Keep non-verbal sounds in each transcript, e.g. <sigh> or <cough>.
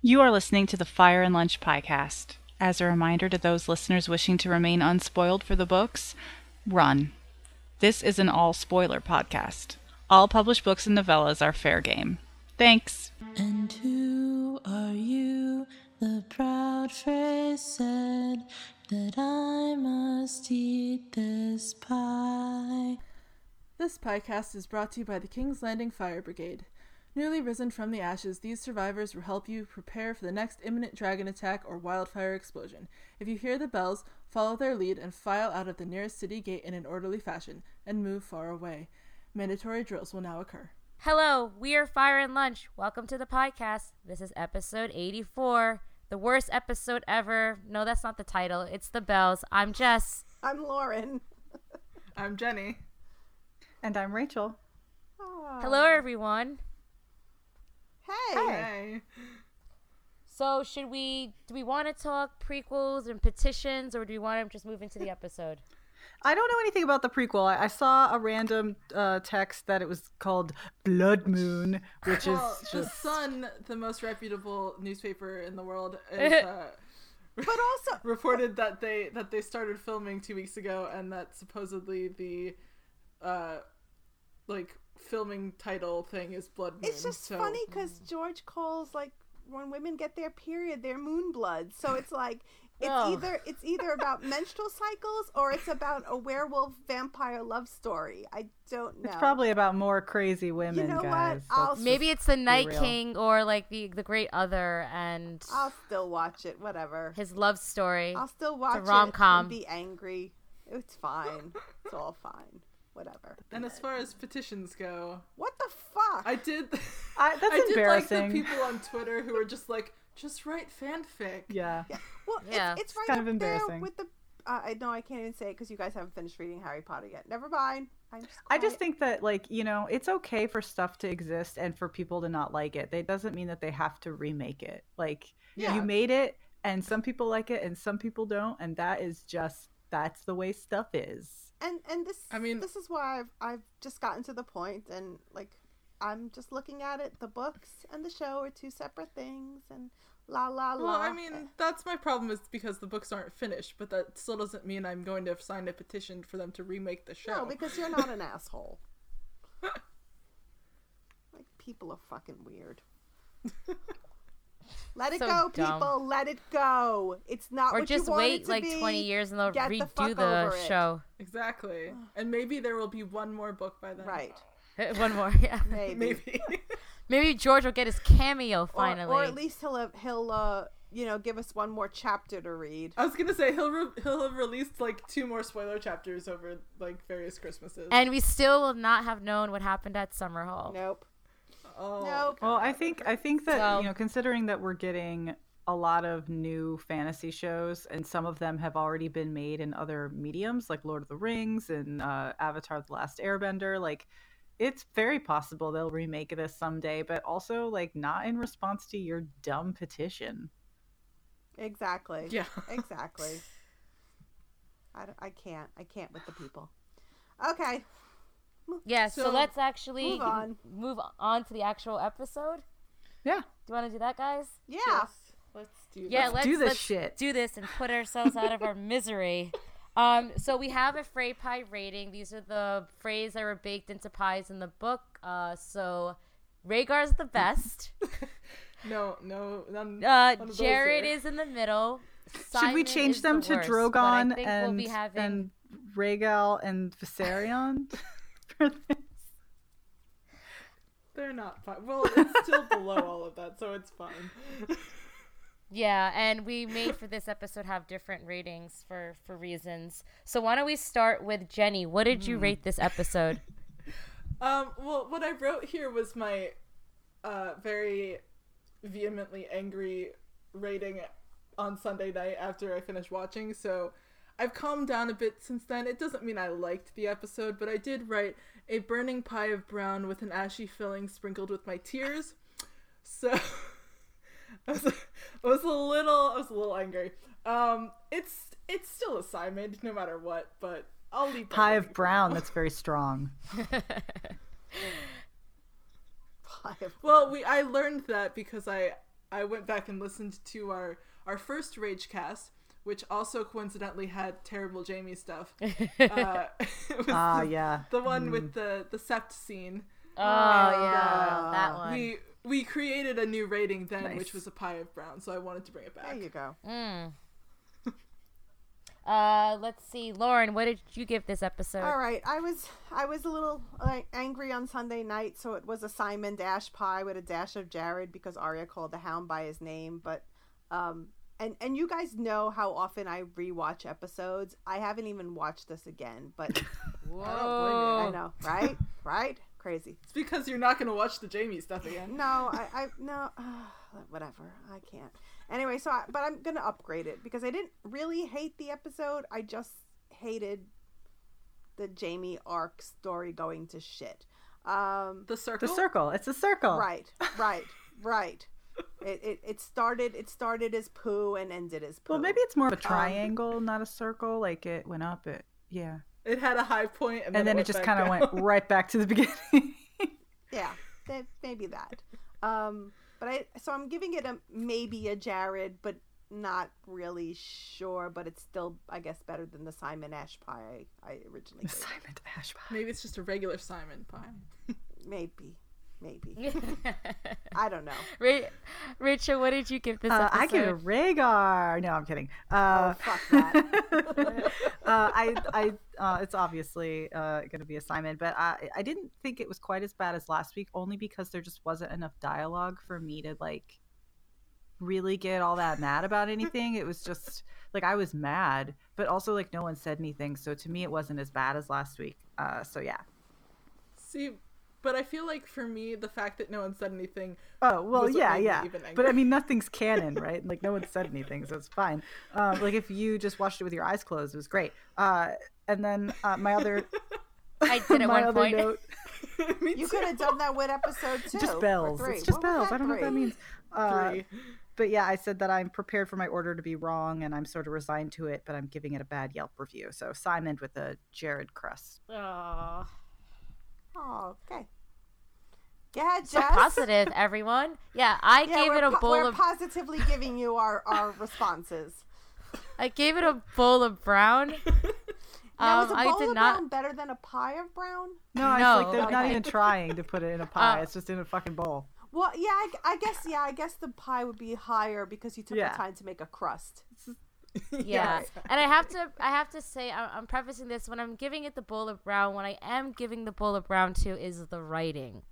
You are listening to the Fire and Lunch podcast. As a reminder to those listeners wishing to remain unspoiled for the books, run. This is an all spoiler podcast. All published books and novellas are fair game. Thanks. And who are you? The proud phrase said that I must eat this pie. This podcast is brought to you by the King's Landing Fire Brigade. Newly risen from the ashes, these survivors will help you prepare for the next imminent dragon attack or wildfire explosion. If you hear the bells, follow their lead and file out of the nearest city gate in an orderly fashion, and move far away. Mandatory drills will now occur. Hello, we are Fire and Lunch. Welcome to the podcast. This is episode 84, the worst episode ever. No, that's not the title. It's the bells. I'm Jess. I'm Lauren. I'm Jenny. And I'm Rachel. Hello, everyone. Hey. Hey. So, should we? Do we want to talk prequels and petitions, or do we want to just move into the episode? I don't know anything about the prequel. I, I saw a random uh, text that it was called Blood Moon, which Well, is the. Sun, the most reputable newspaper in the world, <laughs> is, uh, But also, <laughs> reported that they that they started filming two weeks ago, and that supposedly the, uh, like filming title thing is Blood Moon. it's just so- funny because hmm. George calls like when women get their period, they're moon blood. So it's like it's Oh. either it's either about <laughs> menstrual cycles or it's about a werewolf vampire love story. I don't know. It's probably about more crazy women, You know what? guys. I'll- Maybe it's the Night. King or like the the Great Other and I'll still watch it. Whatever. his love story. I'll still watch it rom-com. and be angry. It's fine. It's all fine. Whatever. And as far as petitions go, What the fuck? I did. <laughs> I, that's I did like the people on <laughs> Twitter who were just like, just write fanfic. yeah. Yeah. Well, Yeah. it's, it's right kind of up there embarrassing. with the. Uh, I know I can't even say it because you guys haven't finished reading Harry Potter yet. Never mind. I'm just I just think that like you know it's okay for stuff to exist and for people to not like it. It doesn't mean that they have to remake it. Like Yeah. you made it, and some people like it and some people don't, and that is just that's the way stuff is. And and this. I mean- this is why I've I've just gotten to the point, and like, I'm just looking at it. The books and the show are two separate things, and la la la. Well, I mean, that's my problem is because the books aren't finished, but that still doesn't mean I'm going to sign a petition for them to remake the show. no, because you're not an <laughs> asshole. <laughs> Like people are fucking weird. <laughs> Let it So go, dumb. people. Let it go. It's not or what just you want it wait to like be. 20 years and they'll Get redo fuck the, over it. show. exactly. <sighs> And maybe there will be one more book by then. Right. <laughs> One more, yeah. <laughs> Maybe. Maybe. <laughs> Maybe George will get his cameo Or, finally. or at least he'll have, he'll uh you know give us one more chapter to read. I was gonna say he'll re- he'll have released like two more spoiler chapters over like various Christmases. and we still will not have known what happened at Summerhall. Nope. Oh, Nope. Well, I think I think that So- you know, considering that we're getting a lot of new fantasy shows, and some of them have already been made in other mediums, like Lord of the Rings and uh, Avatar: The Last Airbender. Like, it's very possible they'll remake this someday, but also like not in response to your dumb petition. Exactly. Yeah. <laughs> Exactly. I, I can't. I can't with the people. Okay. Yeah, so, So, let's actually move on. move on to the actual episode. Yeah, Do you want to do that, guys? Yeah. Yes. Let's do that. Yeah, Let's let's do this let's shit. Do this and put ourselves out of our <laughs> misery. Um, so we have a Frey pie rating. These are the Freys that were baked into pies in the book. Uh, so Rhaegar's the best. <laughs> No, no, none. Uh, none of Jared here. is in the middle. should we change them the to worst, Drogon and we'll having and Rhaegal and Viserion? <laughs> for this? They're not fine. Well, it's still below all of that, so it's fine. Yeah, and we made for this episode have different ratings for for reasons. So why don't we start with Jenny? What did you rate this episode? <laughs> Um, well, what I wrote here was my uh, very vehemently angry rating on Sunday night after I finished watching. So I've calmed down a bit since then. It doesn't mean I liked the episode, but I did write a burning pie of brown with an ashy filling sprinkled with my tears. So <laughs> I was, I was a little, I was a little angry. Um, it's it's still a Symond no matter what, but I'll leave. Pie of brown. <laughs> That's very strong. Pie of- Well, we I learned that because I I went back and listened to our our first Rage cast, which also coincidentally had terrible Jamie stuff. <laughs> Uh, <laughs> Ah, the, yeah. the one with the the sept scene. Oh yeah, uh, that one. We we created a new rating then, Nice. which was a pie of brown. So I wanted to bring it back. There you go. Mm. <laughs> uh, let's see, Lauren, what did you give this episode? All right, I was I was a little like angry on Sunday night, so it was a Symond dash pie with a dash of Jared because Arya called the Hound by his name. But um, and and you guys know how often I rewatch episodes. I haven't even watched this again, but <laughs> Whoa. I know, right, right, crazy. It's because you're not gonna watch the Jamie stuff again. No, I, I no, <sighs> whatever. I can't. Anyway, so I, but I'm gonna upgrade it because I didn't really hate the episode. I just hated the Jamie arc story going to shit. Um, The circle. The circle. It's a circle. right, right, right. It, it it started it started as poo and ended as poo. Well, maybe it's more of a triangle, not a circle. Like it went up. It yeah, It had a high point, and then, and then it went just kind of went right back to the beginning. <laughs> yeah, that, maybe that. Um, but I so I'm giving it a maybe a Jared, but not really sure. But it's still, I guess, better than the Symond Ash pie I, I originally gave. Symond Ash pie. Maybe it's just a regular Symond pie. Maybe, maybe. <laughs> I don't know. Ra- Rachel, what did you give this Uh, episode? I give it a Rhaegar. No, I'm kidding. Uh, Oh, fuck that. <laughs> uh, I, I, uh, it's obviously uh, going to be a Symond, but I, I didn't think it was quite as bad as last week, only because there just wasn't enough dialogue for me to like really get all that mad about <laughs> anything. it was just like I was mad, but also like no one said anything, so to me it wasn't as bad as last week. Uh, so yeah. See, but I feel like for me, the fact that no one said anything. Oh well, was yeah, yeah. even But I mean, nothing's <laughs> canon, right? Like no one said anything, so it's fine. Um, like if you just watched it with your eyes closed, it was great. Uh, and then uh, my other, I did <laughs> at my one other point. note, <laughs> me You could have done that with episode two. just bells. It's just What bells. I don't know what that means. Uh, Three. but yeah, I said that I'm prepared for my order to be wrong, and I'm sort of resigned to it. But I'm giving it a bad Yelp review. So Symond with a Jared crust. Aw. Oh, okay. Yeah, So positive, <laughs> everyone. Yeah, I Yeah, gave it a po- bowl we're of. positively giving you our, our responses. <laughs> I gave it a bowl of brown. <laughs> Now, Um, is a I bowl did of not. brown better than a pie of brown? No, it's No, like they're not even trying to put it in a pie. Uh, it's just in a fucking bowl. Well, yeah, I, I guess yeah, I guess the pie would be higher because you took Yeah. the time to make a crust. <laughs> Yeah, and I have to, I have to say, I- I'm prefacing this when I'm giving it the bowl of brown. What I am giving the bowl of brown to is the writing,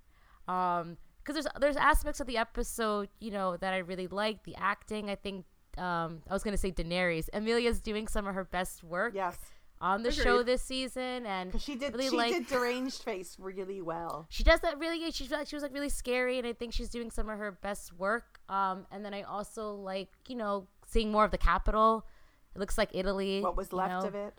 um, because there's there's aspects of the episode, you know, that I really like. The acting, I think, um, I was gonna say Daenerys. Emilia's doing some of her best work Yes, on the show this season, and she did really she like did <laughs> deranged face really well. she does that really like she was like really scary and i think she's doing some of her best work um and then i also like you know seeing more of the capital it looks like italy What was you left know? of it?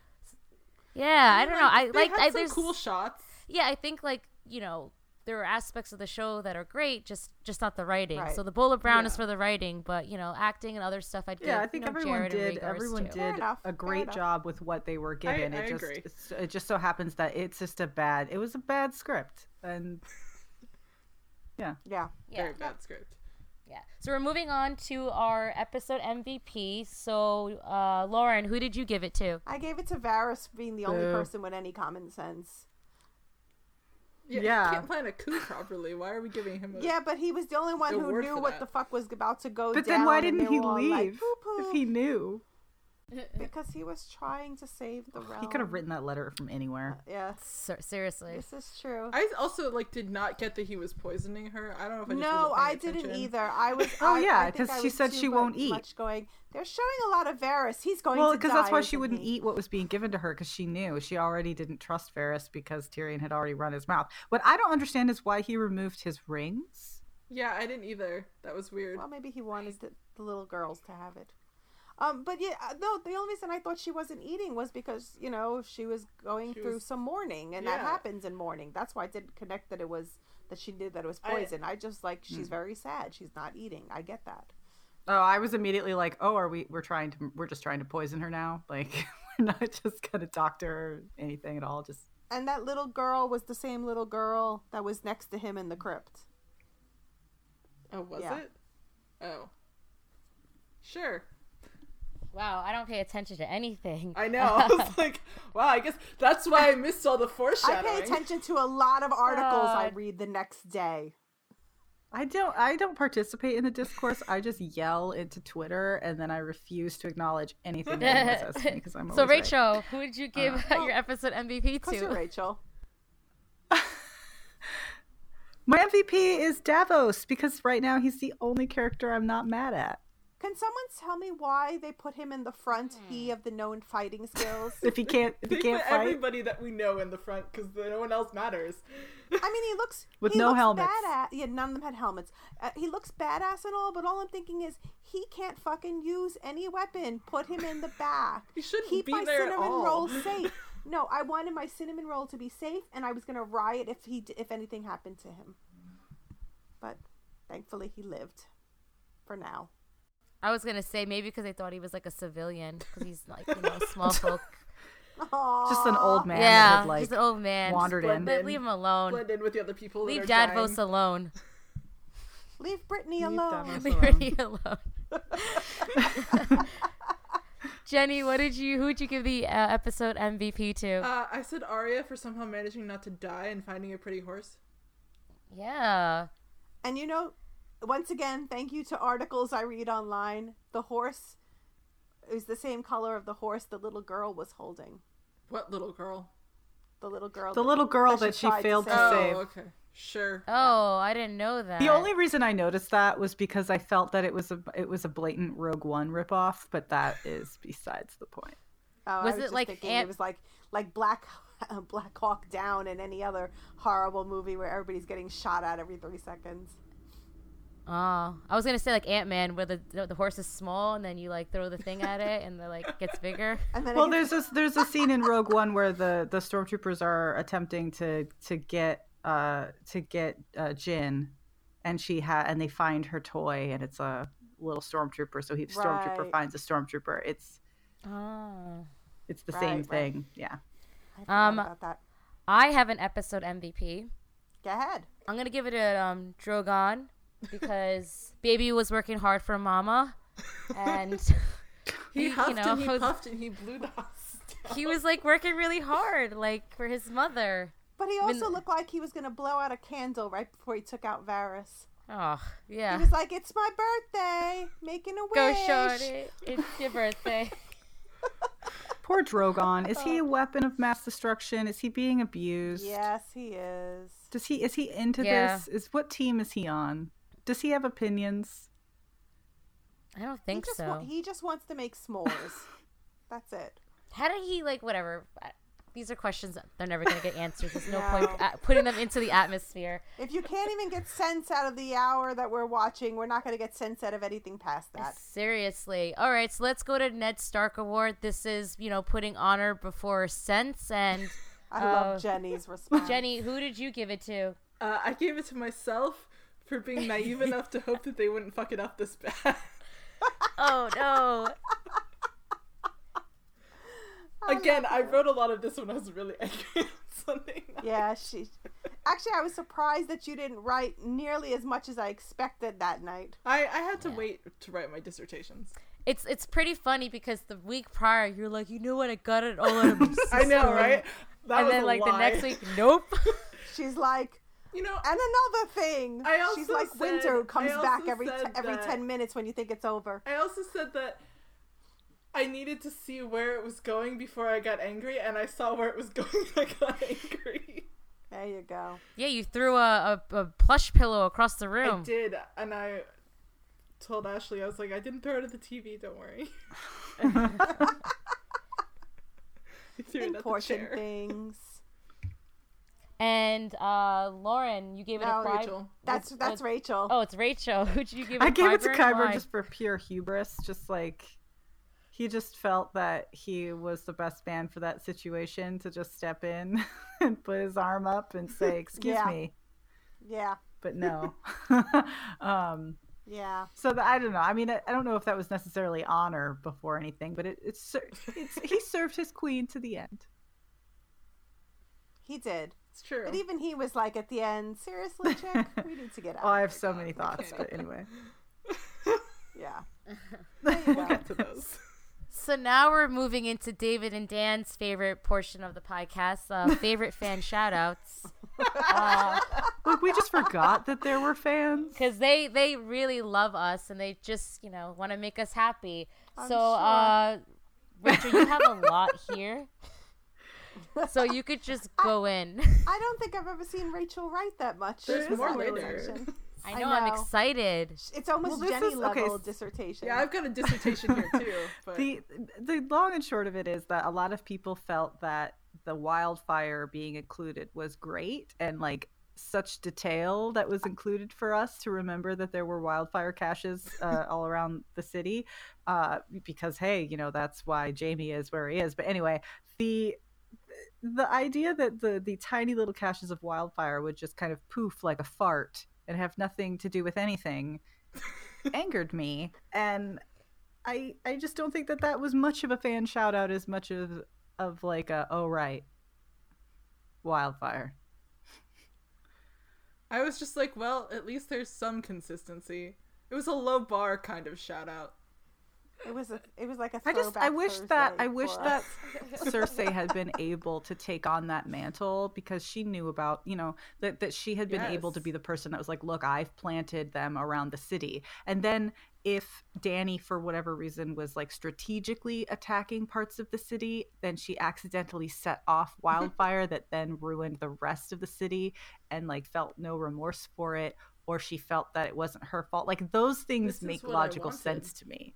yeah i don't know i they like had I, some there's cool shots. yeah i think like you know there are aspects of the show that are great just just not the writing Right. so the bowl of brown is for the writing but you know acting and other stuff i'd give Yeah, I think you know, everyone Jared did. Everyone too. Did enough, a great job with what they were given. I it just agree. it just so happens that it's just a bad. It was a bad script, and <laughs> Yeah, yeah Very bad script. Yeah so we're moving on to our episode mvp so uh lauren who did you give it to I gave it to Varys being the only Boo. person with any common sense. Yeah, Yeah. He can't plan a coup properly. Why are we giving him a Yeah, but he was the only one who knew what that. the fuck was about to go but down. then why didn't he were all like, leave if he knew? <laughs> because he was trying to save the realm. He could have written that letter from anywhere. Uh, yeah, Ser- seriously this is true. I also like did not get that he was poisoning her. I don't know if I No, wasn't I paying didn't either. I was. <laughs> Oh, I- yeah, I think 'cause I she said she won't eat. Much going. They're showing a lot of Varys. He's going Well, to because that's why she wouldn't he? eat what was being given to her because she knew she already didn't trust Varys because Tyrion had already run his mouth. What I don't understand is why he removed his rings. Yeah, I didn't either. That was weird. Well, maybe he wanted the, the little girls to have it. Um, but yeah, uh, no. The only reason I thought she wasn't eating was because you know she was going She through was- some mourning, and that happens in mourning. That's why I didn't connect that it was that she knew that it was poison. I, just like she's Hmm. very sad. She's not eating. I get that. Oh, I was immediately like, "Oh, are we? We're trying to. We're just trying to poison her now. <laughs> Like, we're not just gonna doctor her or anything at all. Just And that little girl was the same little girl that was next to him in the crypt. Oh, was Yeah. it? Oh, sure. Wow, I don't pay attention to anything. I know. <laughs> I was like, wow, I guess that's why I missed all the foreshadowing. I pay attention to a lot of articles I read the next day. I don't I don't participate in the discourse. I just yell into Twitter and then I refuse to acknowledge anything anyone <laughs> says to me because I'm so always right. Rachel, who did you give uh, <laughs> well, your episode MVP Of course, you're to? Rachel. My MVP is Davos because right now he's the only character I'm not mad at. Can someone tell me why they put him in the front? He of the known fighting skills. <laughs> If he can't if he They can't put fight, everybody that we know in the front because no one else matters. I mean, he looks <laughs> With he no looks helmets. Badass. Yeah, none of them had helmets. Uh, he looks badass and all, but all I'm thinking is he can't fucking use any weapon. Put him in the back. <laughs> He shouldn't Keep be my there at cinnamon all. roll safe. No, I wanted my cinnamon roll to be safe, and I was gonna riot if he if anything happened to him. But thankfully, he lived. For now. I was gonna say maybe because they thought he was like a civilian because he's like you know small <laughs> folk. just an old man that yeah, had like just an old man. wandered Just in. leave him alone. Blend in with the other people. Leave that Dadvos <laughs> alone. Leave Brittany Leave alone. Davos Leave. Brittany alone. <laughs> Jenny, what did you? Who would you give the uh, episode MVP to? Uh, I said Arya for somehow managing not to die and finding a pretty horse. yeah. And you know, once again, thank you to articles I read online. The horse is the same color of the horse the little girl was holding. What little girl? The little girl. The little girl that she tried failed to Oh, save. okay. Sure. Oh, I didn't know that. The only reason I noticed that was because I felt that it was a it was a blatant Rogue One ripoff, but that is besides the point. Oh, I Was it just like thinking Ant- it was like like Black <laughs> Black Hawk Down and any other horrible movie where everybody's getting shot at every three seconds. Oh, I was gonna say like Ant Man, where the the horse is small and then you like throw the thing at it and the like gets bigger. <laughs> And then Well, there's this there's a scene in Rogue One where the the stormtroopers are attempting to to get uh to get uh Jyn, and she ha and they find her toy and it's a little stormtrooper. So he stormtrooper Right. finds a stormtrooper. It's Oh. it's the Right, same right. thing. Yeah. I Um, about that. I have an episode MVP. Go ahead. I'm gonna give it a um Drogon because baby was working hard for mama, and <laughs> He you huffed know, and he was- puffed and he blew the house down. he was like working really hard, like for his mother. But he When- also looked like he was gonna blow out a candle right before he took out Varys. Oh yeah. He was like, "It's my birthday, making a wish." go shorty, it's your birthday. <laughs> Poor Drogon. Is he a weapon of mass destruction? Is he being abused? Yes, he is. Does he is he into Yeah. this? Is what team is he on? Does he have opinions? I don't He think just so. wa- he just wants to make s'mores. <laughs> That's it. How did he like whatever? These are questions that they're never gonna get answered. There's no No. point at putting them into the atmosphere. If you can't even get sense out of the hour that we're watching, we're not going to get sense out of anything past that. Seriously. All right, so let's go to Ned Stark Award. This is, you know, putting honor before sense. And <laughs> I Uh, love Jenny's <laughs> response. Jenny, who did you give it to? Uh, I gave it to myself for being naive enough to hope that they wouldn't fuck it up this bad. Oh no. <laughs> Again, I wrote a lot of this when I was really angry on Sunday night. Yeah, she. Actually, I was surprised that you didn't write nearly as much as I expected that night. I, I had to wait to write my dissertations. It's it's pretty funny because the week prior you're like, you know what, I got it all out of my <laughs> I know, right? That and was then a like the next week, nope. <laughs> She's like, You know, and another thing. I also She's like said- winter who comes back every t- every ten minutes when you think it's over. I also said that I needed to see where it was going before I got angry, and I saw where it was <laughs> going I got angry. There you go. yeah, you threw a, a, a plush pillow across the room. I did, and I told Ashley, I was like, I didn't throw it at the TV, don't worry. <laughs> <laughs> I threw it Important chair. things. And uh Lauren, you gave it No, a cry. Rachel. That's What's- that's what's- Rachel. Oh, it's Rachel. <laughs> Who'd you give it? I gave it to Qyburn and Qyburn why? just for pure hubris, just like he just felt that he was the best man for that situation to just step in <laughs> and put his arm up and say, <laughs> "Excuse Yeah. me," Yeah, but no. um, yeah. so the, I don't know. I mean, I, I don't know if that was necessarily honor before anything, but it, it's, it's he served his queen to the end. He did. It's true. But even he was like at the end, seriously, chick, <laughs> we need to get out. Oh, I have so here." many thoughts, but anyway. <laughs> Yeah. <laughs> Well, you- so now we're moving into David and Dan's favorite portion of the podcast, uh, favorite fan shoutouts. Uh, Look, we just forgot that there were fans. because they they really love us and they just you know want to make us happy. I'm so, sure. uh, Rachel, you have a lot here, so you could just <laughs> go in. I don't think I've ever seen Rachel write that much. There's in more that later. section. <laughs> I I know, I'm excited. It's almost Well, this Jenny is- okay, level s- dissertation. Yeah, I've got a dissertation here too. <laughs> But The the long and short of it is that a lot of people felt that the wildfire being included was great and like such detail that was included for us to remember that there were wildfire caches uh, all around the city uh, because hey you know that's why jamie is where he is but anyway the the idea that the the tiny little caches of wildfire would just kind of poof like a fart and have nothing to do with anything angered me and i i just don't think that that was much of a fan shout out as much of of like a oh right wildfire I was just like, well, at least there's some consistency. It was a low bar kind of shout out. It was a. It was like a. I just I wish that I wish for that us. <laughs> Cersei had been able to take on that mantle because she knew about you know that that she had been able to be the person that was like look I've planted them around the city and then if Danny for whatever reason was like strategically attacking parts of the city then she accidentally set off <laughs> wildfire that then ruined the rest of the city and like felt no remorse for it or she felt that it wasn't her fault like those things This make logical sense to me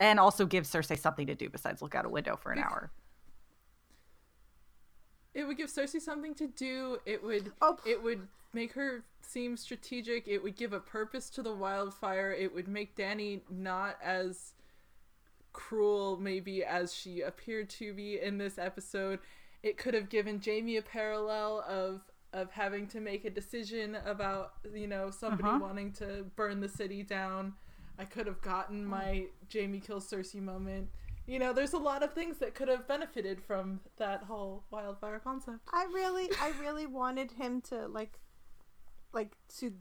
and also give Cersei something to do besides look out a window for an hour. It would give Cersei something to do. It would Oh. it would make her seem strategic. It would give a purpose to the wildfire. It would make Danny not as cruel maybe as she appeared to be in this episode. It could have given Jamie a parallel of of having to make a decision about, you know, somebody Uh-huh. wanting to burn the city down. I could have gotten oh. my Jamie kills Cersei moment. You know, there's a lot of things that could have benefited from that whole wildfire concept. I really, I really wanted him to like, like to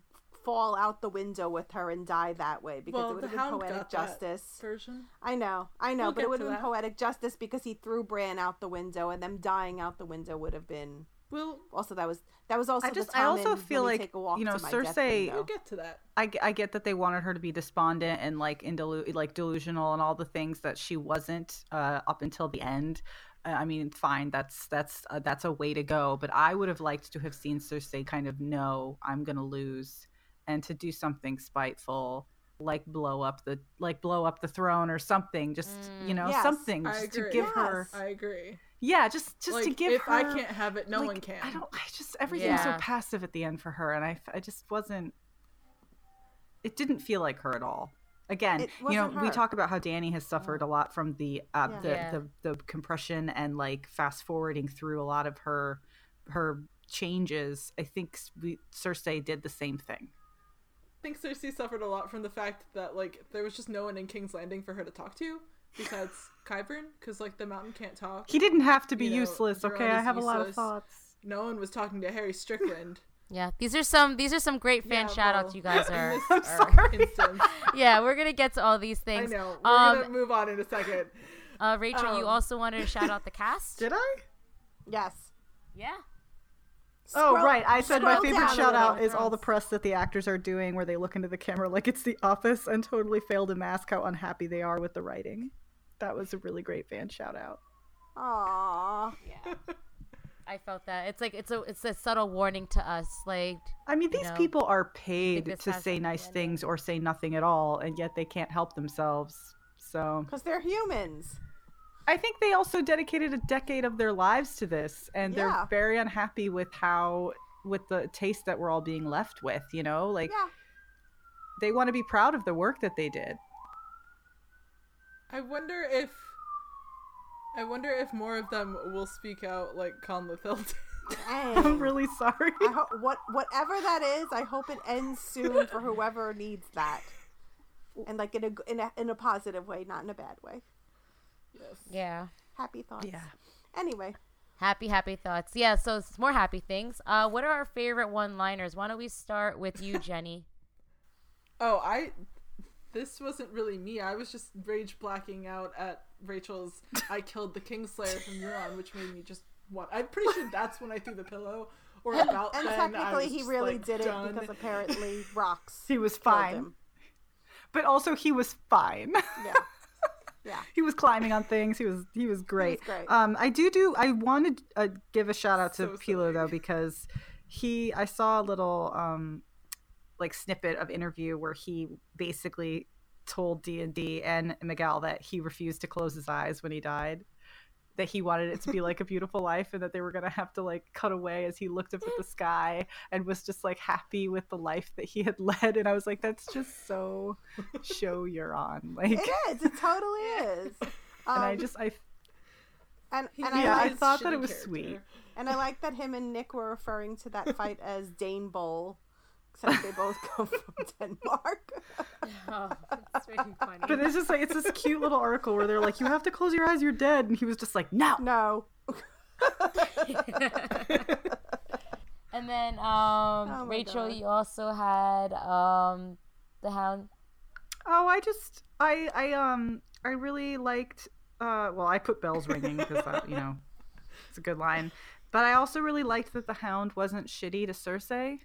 fall out the window with her and die that way because Well, it would have been poetic justice. version. I know, I know, We'll but it would have been that. poetic justice because he threw Bran out the window, and them dying out the window would have been We'll also that was that was also I just I also feel like, Take a Walk you know, Cersei- we'll get to that. I, I get that they wanted her to be despondent and like in delu- like delusional and all the things that she wasn't uh, up until the end. Uh, I mean, fine, that's that's uh, that's a way to go. But I would have liked to have seen Cersei kind of know I'm gonna lose, and to do something spiteful, like blow up the like blow up the throne or something. Just you Mm. know Yes. something just to give her I agree. Yeah just just to give if her. I can't have it, no like, one can. I don't. I just everything's so passive at the end for her, and I, I just wasn't. It didn't feel like her at all. Again, you know, wasn't we talk about how Danny has suffered a lot from the uh, Yeah. the, Yeah. the the compression and like fast forwarding through a lot of her her changes. I think we, Cersei did the same thing. I think Cersei suffered a lot from the fact that like there was just no one in King's Landing for her to talk to besides Qyburn, because like the mountain can't talk. He didn't have to be You know, useless. Okay, I is have a lot of thoughts. No one was talking to Harry Strickland. Yeah, these are some these are some great fan Yeah, shout outs well, you guys <laughs> are. I'm are- sorry. <laughs> <laughs> yeah, we're gonna get to all these things. I things. know. We're Um, gonna move on in a second. Uh, Rachel, you Um, also wanted to shout out the cast. Did I? Yes. yeah. Oh right, I said my favorite down shout out is all the press that the actors are doing where they look into the camera like it's the office and totally fail to mask how unhappy they are with the writing. That was a really great fan shout out. Aww. Yeah. <laughs> I felt that. It's like it's a it's a subtle warning to us. Like I mean, these know, people are paid to say nice things or say nothing at all, and yet they can't help themselves. So Because they're humans. I think they also dedicated a decade of their lives to this, and Yeah. they're very unhappy with how with the taste that we're all being left with. You know, like Yeah. they want to be proud of the work that they did. I wonder if I wonder if more of them will speak out like Conleth did. Dang. I'm really sorry. I hope what whatever that is, I hope it ends soon for whoever needs that, and like in a in a in a positive way, not in a bad way. yes. yeah. Happy thoughts. Yeah. Anyway, Happy, happy thoughts. Yeah, so it's more happy things. Uh, what are our favorite one-liners? Why don't we start with you, Jenny? <laughs> Oh, I this wasn't really me. I was just rage blacking out at Rachel's "I killed the Kingslayer" from Euron, which made me just what? I'm pretty sure that's when I threw the pillow. Or about And then, I technically, he really like, did it done. because apparently <laughs> rocks. He was fine. But also he was fine. Yeah. <laughs> Yeah. he was climbing on things. He was he was great. great. Um, I do do. I wanted to uh, give a shout out to So Pilou though because he. I saw a little um, like snippet of interview where he basically told D and D and Miguel that he refused to close his eyes when he died. That he wanted it to be like a beautiful life, and that they were gonna have to like cut away as he looked up at the sky and was just like happy with the life that he had <laughs> led. And I was like, that's just so show you're on, <laughs> like. It is. It totally <laughs> is. Um, and I just I and, and is I Yeah, I thought that it was character. sweet. and I like that him and Nick were referring to that fight as Dane Bowl, except they both <laughs> come from <laughs> Denmark. Oh, that's really funny. But it's just like it's this cute little article where they're like, "You have to close your eyes, you're dead," and he was just like, "No." no. <laughs> and then um, Oh Rachel, God. you also had um, the Hound. Oh, I just I I um I really liked. Uh, well, I put bells ringing because that you know it's a good line, but I also really liked that the Hound wasn't shitty to Cersei.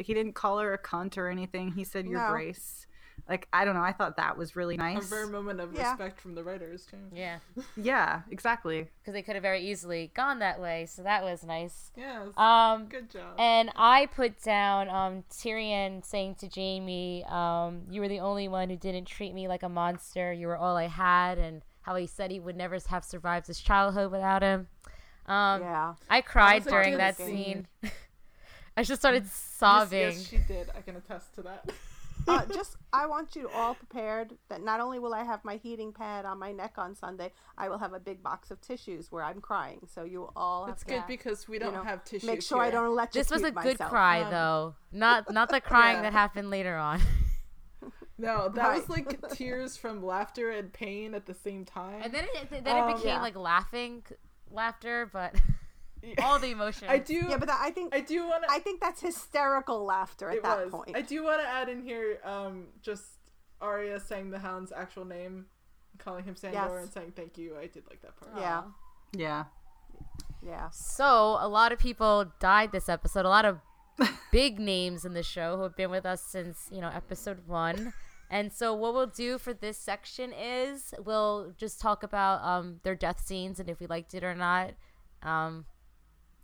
Like he didn't call her a cunt or anything. He said, "Your No. grace." Like I don't know. I thought that was really nice. A nice. rare moment of Yeah. respect from the writers too. Yeah, <laughs> Yeah, exactly. because they could have very easily gone that way, so that was nice. Yes. Um, good job. And I put down um, Tyrion saying to Jamie, um, "You were the only one who didn't treat me like a monster. You were all I had." And how he said he would never have survived his childhood without him. Um, Yeah. I cried was a during that scene. scene. <laughs> I just started sobbing. Yes, she did. I can attest to that. <laughs> Uh, just, I want you all prepared that not only will I have my heating pad on my neck on Sunday, I will have a big box of tissues where I'm crying. So you all have It's to good because we don't know, have tissues. make sure I don't let you this was a good cry, Um, though. Not not the <laughs> crying yeah. that happened later on. <laughs> No, that was like tears from laughter and pain at the same time. and then it then Um, it became yeah. like laughing laughter, but <laughs> all the emotion. I do. Yeah, but that, I think I do want to. I think that's hysterical laughter at It that was. point. I do want to add in here, um, just Arya saying the Hound's actual name, calling him Sandor, Yes. and saying thank you. I did like that part. Yeah. Yeah. Yeah. So a lot of people died this episode. A lot of <laughs> big names in the show who have been with us since you know episode one. And so what we'll do for this section is we'll just talk about um, their death scenes and if we liked it or not. Um,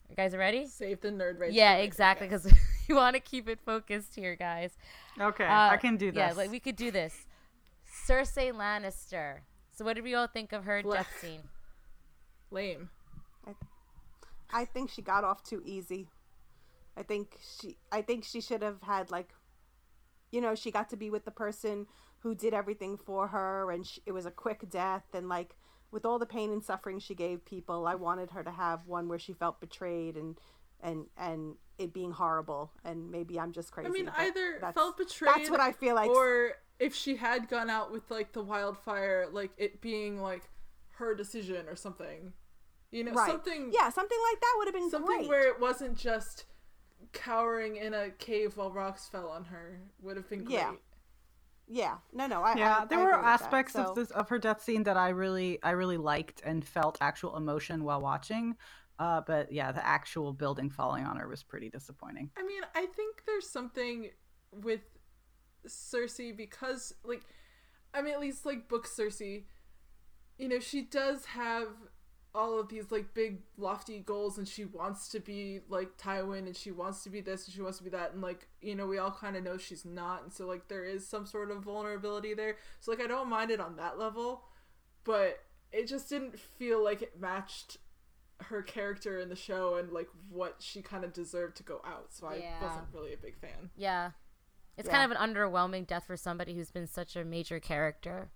you guys are ready? Save the nerd rage. Yeah, exactly. Because we want to keep it focused here, guys. Okay, Uh, I can do this. Yeah, like we could do this. Cersei Lannister. So what did we all think of her Blech. death scene? <laughs> Lame. I think she got off too easy. I think she I think she should have had like you know, she got to be with the person who did everything for her and she, it was a quick death and like with all the pain and suffering she gave people, I wanted her to have one where she felt betrayed and and and it being horrible and maybe I'm just crazy. I mean, either felt betrayed. That's what I feel like. Or if she had gone out with like the wildfire, like it being like her decision or something. You know, right. something. Yeah, something like that would have been something great. where it wasn't just cowering in a cave while rocks fell on her would have been great. Yeah. Yeah. No, no. I yeah, I- there I were agree with that. aspects So- of this of her death scene that I really I really liked and felt actual emotion while watching. Uh, but yeah, the actual building falling on her was pretty disappointing. I mean, I think there's something with Cersei because, like, I mean, at least like book Cersei, you know, she does have all of these like big lofty goals, and she wants to be like Tywin, and she wants to be this, and she wants to be that, and like, you know, we all kind of know she's not, and so like there is some sort of vulnerability there. So like, I don't mind it on that level, but it just didn't feel like it matched her character in the show and like what she kind of deserved to go out. So I wasn't really a big fan. Yeah. It's Yeah. kind of an underwhelming death for somebody who's been such a major character.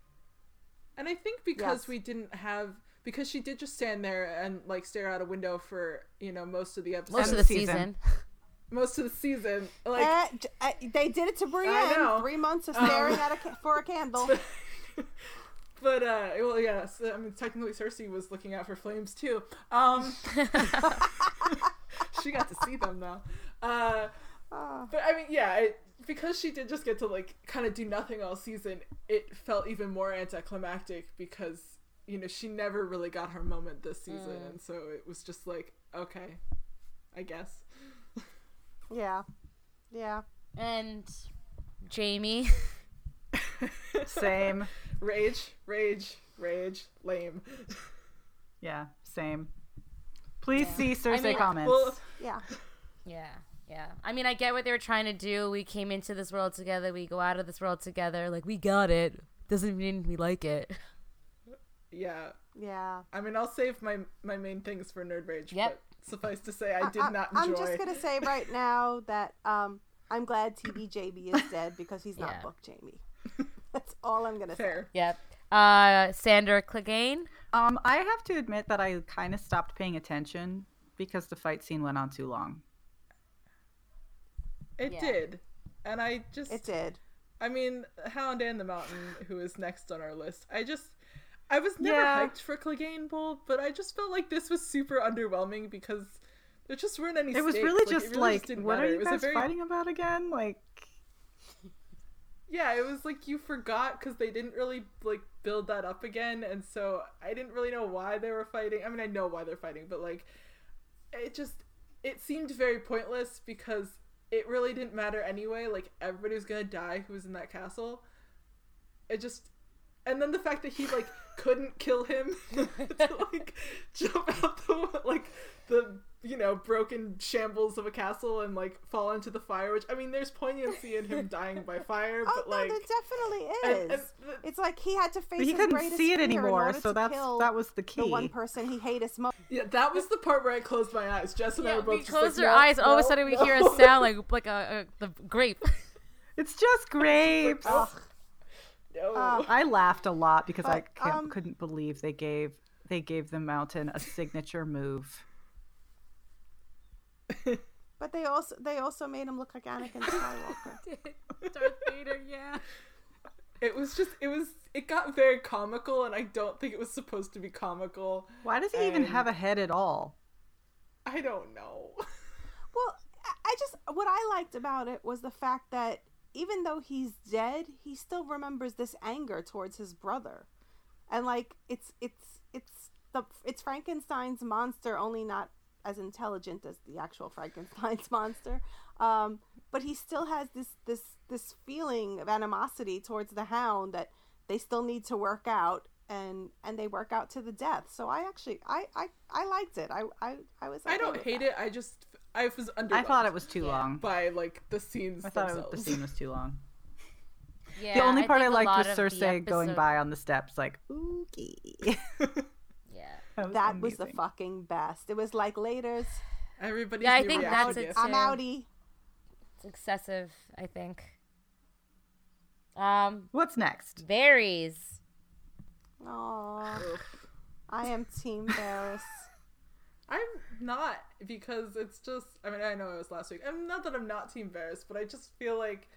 And I think because Yes. we didn't have because she did just stand there and like stare out a window for you know most of the episode, Most of the the season. season. <laughs> most of the season. Like, j- eh, they did it to I Brienne. Three months of Um, staring at a ca- for a candle. <laughs> but uh, well, yes. I mean, technically Cersei was looking out for flames too. Um, <laughs> she got to see them though. Uh, Ah. But I mean, yeah, it, because she did just get to like kind of do nothing all season, it felt even more anticlimactic because you know she never really got her moment this season, Mm. and so it was just like, okay, I guess. yeah, yeah. And Jamie. <laughs> Same. Rage, rage, rage, lame. Yeah, same. Please Yeah. see Cersei mean- comments. Well, Yeah. Yeah, yeah. I mean, I get what they were trying to do. We came into this world together. We go out of this world together. Like we got it. Doesn't mean we like it. Yeah. Yeah. I mean, I'll save my my main things for nerd rage. Yep. But suffice to say, I did not Enjoy. I'm just gonna say right <laughs> now that um, I'm glad TV Jamie is dead because he's not Yeah. book Jamie. <laughs> That's all I'm gonna say. Fair. Yep. Uh, Sandor Clegane. um, I have to admit that I kind of stopped paying attention because the fight scene went on too long. It Yeah. did, and I just It did. I mean, Hound and the Mountain, who is next on our list. I just, I was never Yeah. hyped for Clegane Bowl, but I just felt like this was super underwhelming because there just weren't any. It was stakes. really Like, just it really like, didn't what matter. are you guys very- fighting about again? Like, Yeah, it was like you forgot because they didn't really like build that up again, and so I didn't really know why they were fighting. I mean, I know why they're fighting, but like, it just it seemed very pointless because it really didn't matter anyway. Like everybody was gonna die who was in that castle. It just, and then the fact that he like couldn't kill him <laughs> <laughs> to like jump out the like the you know broken shambles of a castle and like fall into the fire. Which I mean, there's poignancy in him <laughs> dying by fire, Oh but no, like. there definitely is. and- and the- it's like he had to face he his couldn't greatest see it fear anymore, so that's that was the key. the one person he hated most. Yeah, that was the part where I closed my eyes. Jess and I Yeah, were both we just closed like, our "No, eyes. All of a sudden, we no." hear a sound like like a, a the grape. It's just grapes. Ugh. No. Uh, I laughed a lot because I But, can't, um, couldn't believe they gave they gave the mountain a signature move. <laughs> But they also they also made him look like Anakin Skywalker. <laughs> Darth Vader, yeah. it was just it was it got very comical and I don't think it was supposed to be comical. Why does he even have a head at all? I don't know. <laughs> Well, I- I just what I liked about it was the fact that even though he's dead, he still remembers this anger towards his brother, and like it's it's it's the it's Frankenstein's monster, only not as intelligent as the actual <laughs> Frankenstein's monster. Um, but he still has this this this feeling of animosity towards the Hound that they still need to work out. And, and they work out to the death. So I actually I, I, I liked it. I I, I was. I don't hate that. it. I just I was underwhelmed. I thought it was too Yeah. long. by like the scenes. I thought it was, the scene was too long. <laughs> Yeah. the only part I, liked was of the Cersei going by on the steps, like ookie. <laughs> Yeah. that was, That was the fucking best. It was like later's. Everybody. Yeah, I new think reaction that's it is- I'm too. outie. It's excessive, I think. Um, What's next? Varys. Aww. Ugh. I am Team Varys. I'm not because it's just. I mean, I know it was last week. I'm not that I'm not Team Varys, but I just feel like,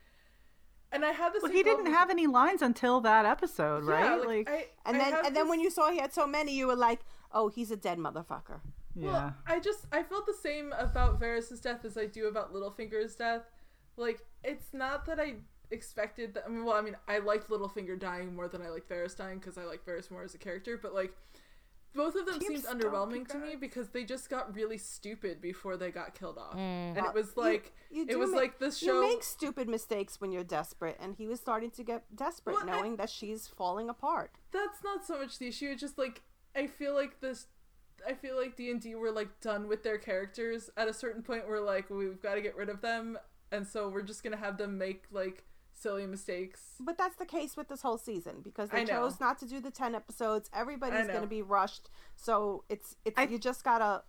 and I had this. Well, he didn't have any lines until that episode, right? Yeah, like, I, And I then have and then when you saw he had so many, you were like, oh, he's a dead motherfucker. yeah. Well, I just I felt the same about Varys' death as I do about Littlefinger's death. Like, it's not that I expected that. I mean, well, I mean, I liked Littlefinger dying more than I liked Varys dying because I like Varys more as a character. But like, both of them Team seemed underwhelming to me because they just got really stupid before they got killed off, Mm. and Uh, it was like you it was ma- like this show. You make stupid mistakes when you're desperate, and he was starting to get desperate, Well, I- knowing that she's falling apart. that's not so much the issue. It's just like I feel like this. I feel like D and D were like done with their characters at a certain point. Where like we've got to get rid of them, and so we're just gonna have them make like silly mistakes. But that's the case with this whole season because they chose not to do the ten episodes. Everybody's going to be rushed, so it's it's I- you just gotta.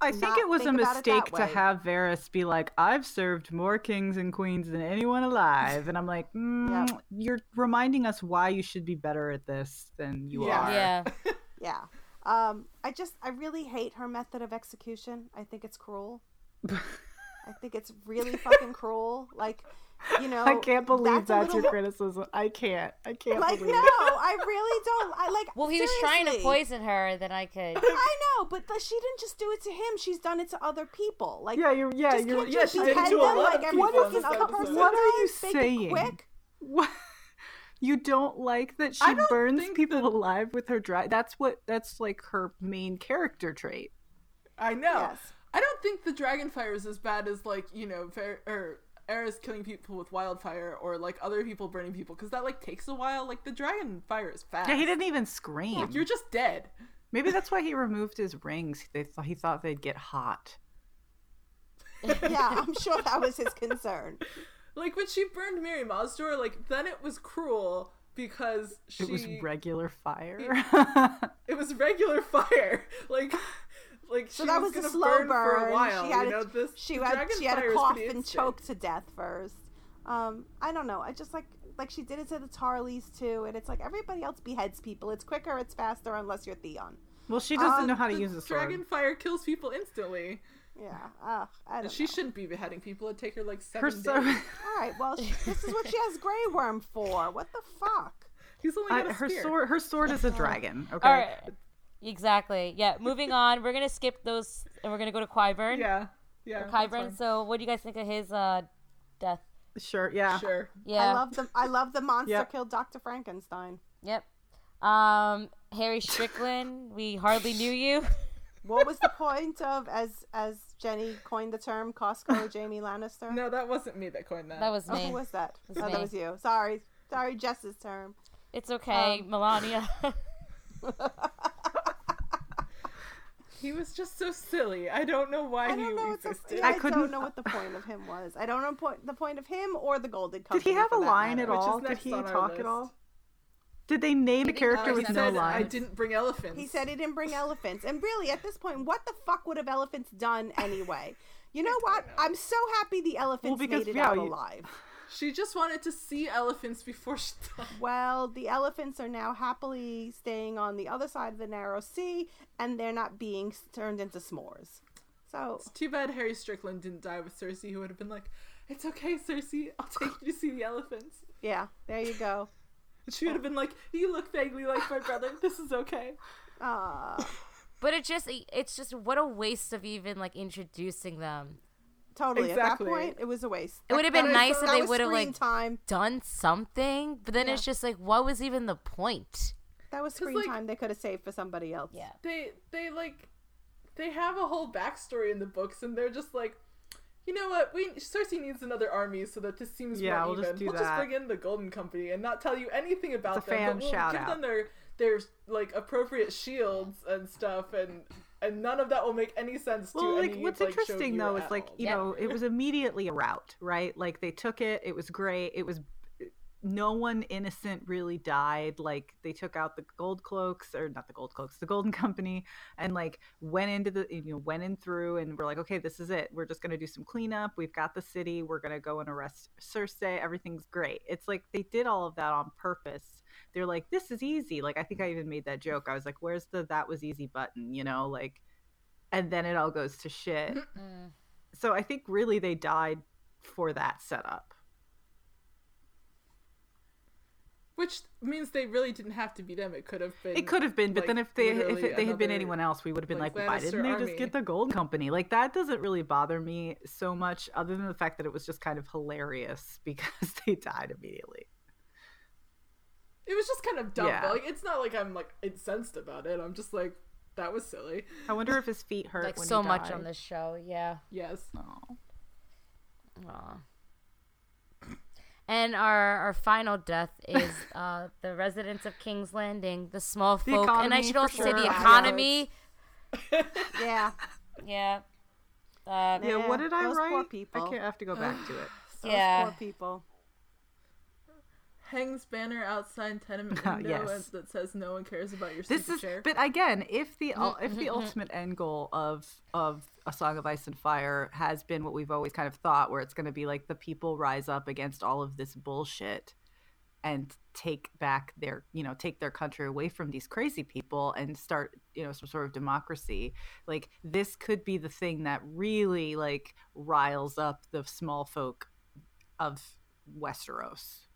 I think it was a think about it that mistake to have Varys be like, "I've served more kings and queens than anyone alive," and I'm like, <laughs> mm, Yep. "You're reminding us why you should be better at this than you Yeah. are." Yeah. <laughs> Yeah. Um, I just I really hate her method of execution. I think it's cruel. <laughs> I think it's really fucking cruel. Like you <laughs> know, I can't believe that's, that's, your more- criticism. I can't. I can't Like no, believe it. No, <laughs> I really don't. I like. Well, he was trying to poison her. Then I could. <laughs> I know, but the, she didn't just do it to him. She's done it to other people. Like, Yeah, you're. Yeah, just you're. can't yeah, you she did it behead to a lot like of people in this other person What are you does? Make it saying? quick. What? You don't like that she burns people that- alive with her dry. That's what. That's like her main character trait. I know. Yes. I don't think the dragon fire is as bad as like you know, Ver- or Aerys killing people with wildfire, or like other people burning people, because that like takes a while. Like the dragon fire is fast. Yeah, he didn't even scream. Like you're just dead. Maybe that's why he removed his rings. They thought he thought they'd get hot. <laughs> Yeah, I'm sure that was his concern. Like when she burned Mirri Maz Duur, like then it was cruel because she It was regular fire. it was regular fire. Like like So she that was, was, a slow burn, burn. for a while. she had you a, know, this she had she had fire to is cough pretty and instant. choke to death first. Um, I don't know. I just like like she did it to the Tarleys too, and it's like everybody else beheads people. It's quicker, it's faster, unless you're Theon. well, she doesn't Um, know how to The use a sword. dragon fire kills people instantly. Yeah. Uh, I don't And she know. shouldn't be beheading people. It'd take her like Her seven sword. days. <laughs> All right. Well, she, this is what she has Grey Worm for. What the fuck? <laughs> He's only I, got a her sword. Her sword is a dragon. Okay. All right. Exactly. Yeah. Moving <laughs> on. We're gonna skip those, and we're gonna go to Qyburn. Yeah, yeah. that's Qyburn. fine. So, what do you guys think of his uh death? Sure. Yeah. Sure. Yeah. I love the I love the monster Yep. killed Doctor Frankenstein. Yep. Um, Harry Strickland. we hardly knew you. <laughs> What was the <laughs> point of as as Jenny coined the term Costco Jaime Lannister? No, that wasn't me that coined that. That was Oh, me. who was that? was oh, me. that was you. Sorry. Sorry, Jess's term. It's okay, Um, Melania. He was just so silly. I don't know why I he don't know what the, existed. I I, couldn't- don't know what the point of him was. I don't know point, the point of him or the Golden Company. Did he have a that line matter. at all? Did he talk list. at all? Did they name a character with he no said, I didn't bring elephants. He said he didn't bring elephants. And really, at this point, what the fuck would have elephants done anyway? You know what? I'm so happy the elephants because, made it yeah, out you- alive. She just wanted to see elephants before she died. Well, the elephants are now happily staying on the other side of the narrow sea, and they're not being turned into s'mores. So, It's too bad Harry Strickland didn't die with Cersei, who would have been like, "It's okay, Cersei. I'll take you to see the elephants." yeah, there you go. She would have been like, "You look vaguely like my brother. This is okay." Uh, but it just it's just what a waste of even like introducing them. Totally. Exactly. At that point, it was a waste. It would have been nice if they would have like time. done something, but then it's just like what was even the point? That was screen like- time they could have saved for somebody else. Yeah. They they like they have a whole backstory in the books, and they're just like. You know what? We Cersei needs another army so that this seems Yeah, more we'll even. just do we'll just bring in the Golden Company and not tell you anything about It's a them. fan but we'll shout give out. them their their like appropriate shields and stuff, and and none of that will make any sense Well, to like any what's like, show interesting though is like you Yep. know it was immediately a route, right? Like they took it, it was great. It was no one innocent really died. Like they took out the gold cloaks or not the gold cloaks, the golden company, and like went into the you know went in through and we're like, okay, this is it. We're just gonna do some cleanup. We've got the city. We're gonna go and arrest Cersei. Everything's great. It's like they did all of that on purpose. They're like, this is easy. Like I think I even made that joke. I was like, where's the that was easy button? You know, like, and then it all goes to shit. Mm. So I think really they died for that setup. Which means they really didn't have to be them. It could have been. It could have been, but like, then if they if they had been anyone else, we would have been like, like, why didn't Lannister they just get the gold company? Like that doesn't really bother me so much, other than the fact that it was just kind of hilarious <laughs> because they died immediately. It was just kind of dumb. Yeah. But, like it's not like I'm like incensed about it. I'm just like that was silly. I wonder if his feet hurt Like when so he much on this show, yeah. Yes. Oh. Aw. And our our final death is <laughs> uh, the residents of King's Landing, the small The folk, and I should for also say the economy. Yeah. Yeah. <laughs> Uh, Yeah, Yeah, what did I those poor write? I can't I have to go back to it. <sighs> Those Yeah. poor people. Hangs banner outside tenement <laughs> window yes. that says no one cares about your This is, chair. but again, if the mm-hmm, if the mm-hmm, mm-hmm. ultimate end goal of of a Song of Ice and Fire has been what we've always kind of thought, where it's going to be like the people rise up against all of this bullshit and take back their you know take their country away from these crazy people and start you know some sort of democracy like this could be the thing that really like riles up the small folk of Westeros.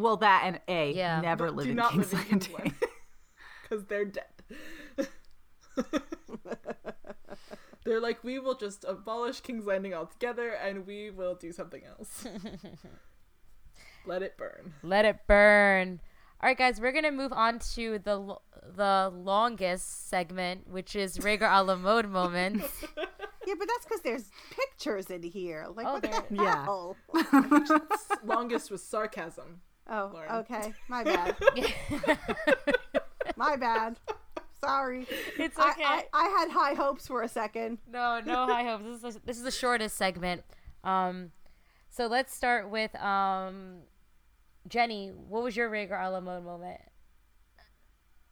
Well, that and A, Yeah. never Do live in not King's live in King's Landing. <laughs> because they're dead. they're like, we will just abolish King's Landing altogether, and we will do something else. <laughs> Let it burn. Let it burn. All right, guys, we're gonna move on to the the longest segment, which is Rhaegar a la mode moments. <laughs> Yeah, but that's because there's pictures in here. Like, Oh, what there- the Yeah. Longest was sarcasm. Oh, Lauren. okay. My <laughs> bad. <laughs> My bad. Sorry. it's I, okay. I, I had high hopes for a second. no, no high hopes. This is the, this is the shortest segment. Um, so let's start with um, Jenny. What was your Rhaegar a la mode moment?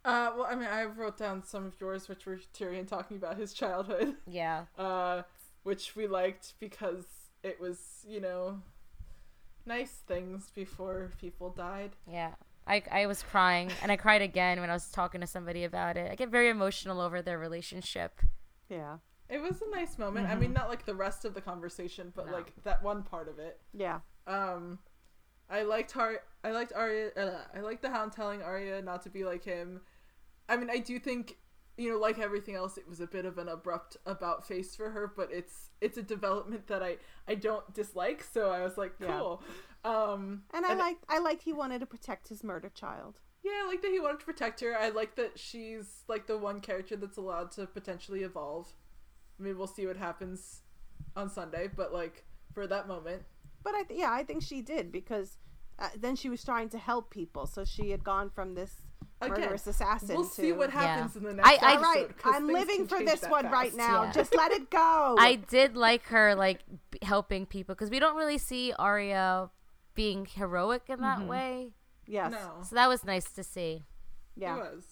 Uh, well, I mean, I wrote down some of yours, which were Tyrion talking about his childhood, Yeah, uh, which we liked because it was, you know, nice things before people died. yeah. I, I was crying and I cried again when I was talking to somebody about it. I get very emotional over their relationship. Yeah. It was a nice moment. I mean, not like the rest of the conversation, but No. like that one part of it. Yeah. Um, I liked Har- I liked Arya. Uh, I liked the Hound telling Arya not to be like him. I mean, I do think you know, like everything else, it was a bit of an abrupt about face for her, but it's it's a development that I I don't dislike. So I was like, Yeah. cool. Um, And I like I liked he wanted to protect his murder child. yeah, I like that he wanted to protect her. I like that she's like the one character that's allowed to potentially evolve. I mean, we'll see what happens on Sunday, but like for that moment, But I th- yeah, I think she did because uh, then she was trying to help people. So she had gone from this Again, murderous assassin we'll to see what happens Yeah. in the next I- I- episode. All right, 'cause I'm living for this that one right now. Yeah. Just let it go. I did like her like b- helping people because we don't really see Arya being heroic in that mm-hmm. way. yes. No, So that was nice to see. Yeah. it was.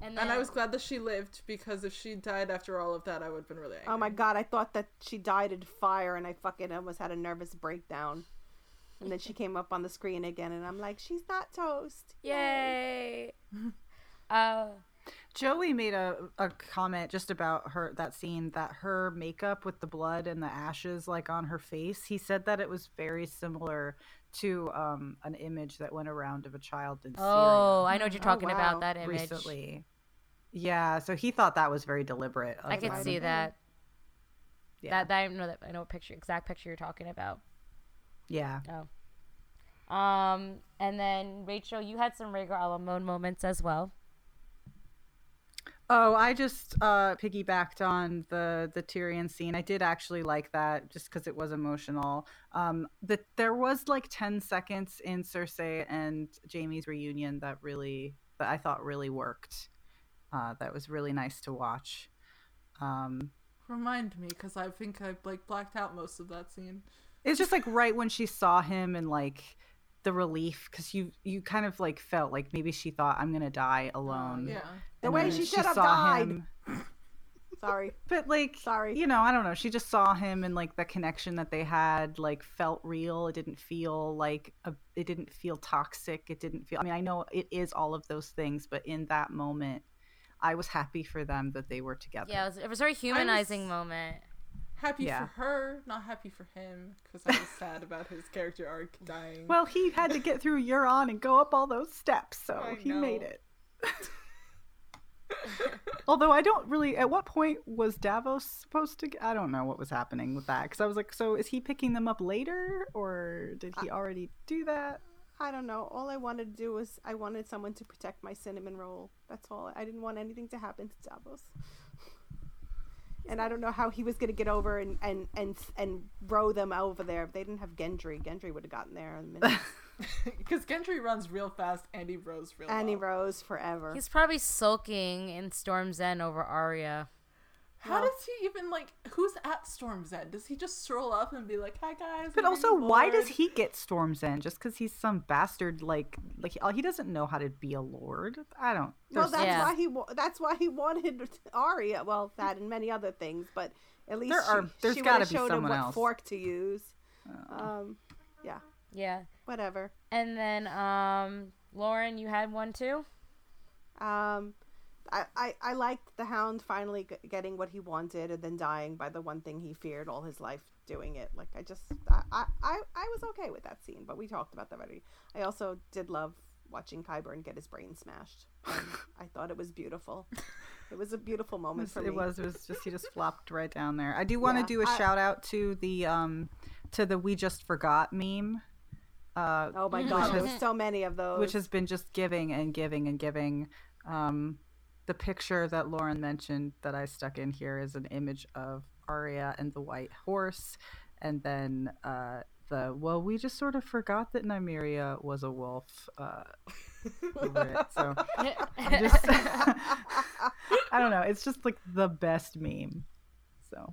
And, And I was glad that she lived because if she died after all of that, I would have been really angry. Oh my god, I thought that she died in fire and I fucking almost had a nervous breakdown. And then she came up on the screen again and I'm like, she's not toast. Yay! uh, Joey made a, a comment just about her that scene that her makeup with the blood and the ashes like on her face. He said that it was very similar to um, an image that went around of a child in oh, I know what you're Oh, talking wow. about. That image. recently. Yeah, so he thought that was very deliberate. I of could see that. Yeah, That, that I know that I know what picture exact picture you're talking about. Yeah. Oh. Um, and then Rachel, you had some Rhaegar a la mode moments as well. Oh, I just uh, piggybacked on the the Tyrion scene. I did actually like that, just because it was emotional. Um, the, there was like ten seconds in Cersei and Jaime's reunion that really that I thought really worked. Uh, that was really nice to watch. Um, Remind me, because I think I like blacked out most of that scene. It's just like right when she saw him and like the relief, because you you kind of like felt like maybe she thought I'm gonna die oh, alone. Yeah. The And way she should have saw died. him- <laughs> Sorry. but like Sorry. you know i don't know she just saw him and like the connection that they had like felt real it didn't feel like a, it didn't feel toxic it didn't feel i mean i know it is all of those things but in that moment i was happy for them that they were together Yeah, it was, it was a very humanizing moment. Happy Yeah. for her, not happy for him, because I was sad <laughs> about his character arc dying. well he had to get through Euron and go up all those steps so I he made it <laughs> although i don't really at what point was davos supposed to i don't know what was happening with that because i was like so is he picking them up later or did he already do that I don't know. All I wanted to do was I wanted someone to protect my cinnamon roll. That's all. I didn't want anything to happen to Davos. And I don't know how he was going to get over and, and, and, and row them over there. If they didn't have Gendry, Gendry would have gotten there in a minute. <laughs> <laughs> Because Gendry runs real fast and he rows real and he rows forever. He's probably sulking in Storm's End over Arya. How does he even like? Who's at Storm's End? Does he just stroll up and be like, "Hi guys"? But I'm also, getting why does he get Storm's End? Just because he's some bastard? Like, like he doesn't know how to be a lord. I don't. well, that's Yeah. why he that's why he wanted <laughs> Arya. Well, that and many other things, but at least There she, are- there's she gotta be showed someone him what else. fork to use. Oh. Um, yeah, Yeah. whatever. And then um Lauren, you had one too? Um, I, I, I liked the Hound finally g- getting what he wanted and then dying by the one thing he feared all his life doing it. Like I just I I, I, I was okay with that scene, but we talked about that already. I also did love watching Qyburn get his brain smashed. Um, <laughs> I thought it was beautiful. It was a beautiful moment for me. It was. It was just he just flopped right down there. I do want to Yeah, do a I- shout out to the um to the we just forgot meme. Uh, Oh my Mhm. gosh, there so many of those. which has been just giving and giving and giving. Um, the picture that Lauren mentioned that I stuck in here is an image of Arya and the white horse, and then uh, the well, we just sort of forgot that Nymeria was a wolf. Uh. <laughs> So <laughs> just, <laughs> I don't know. It's just like the best meme. So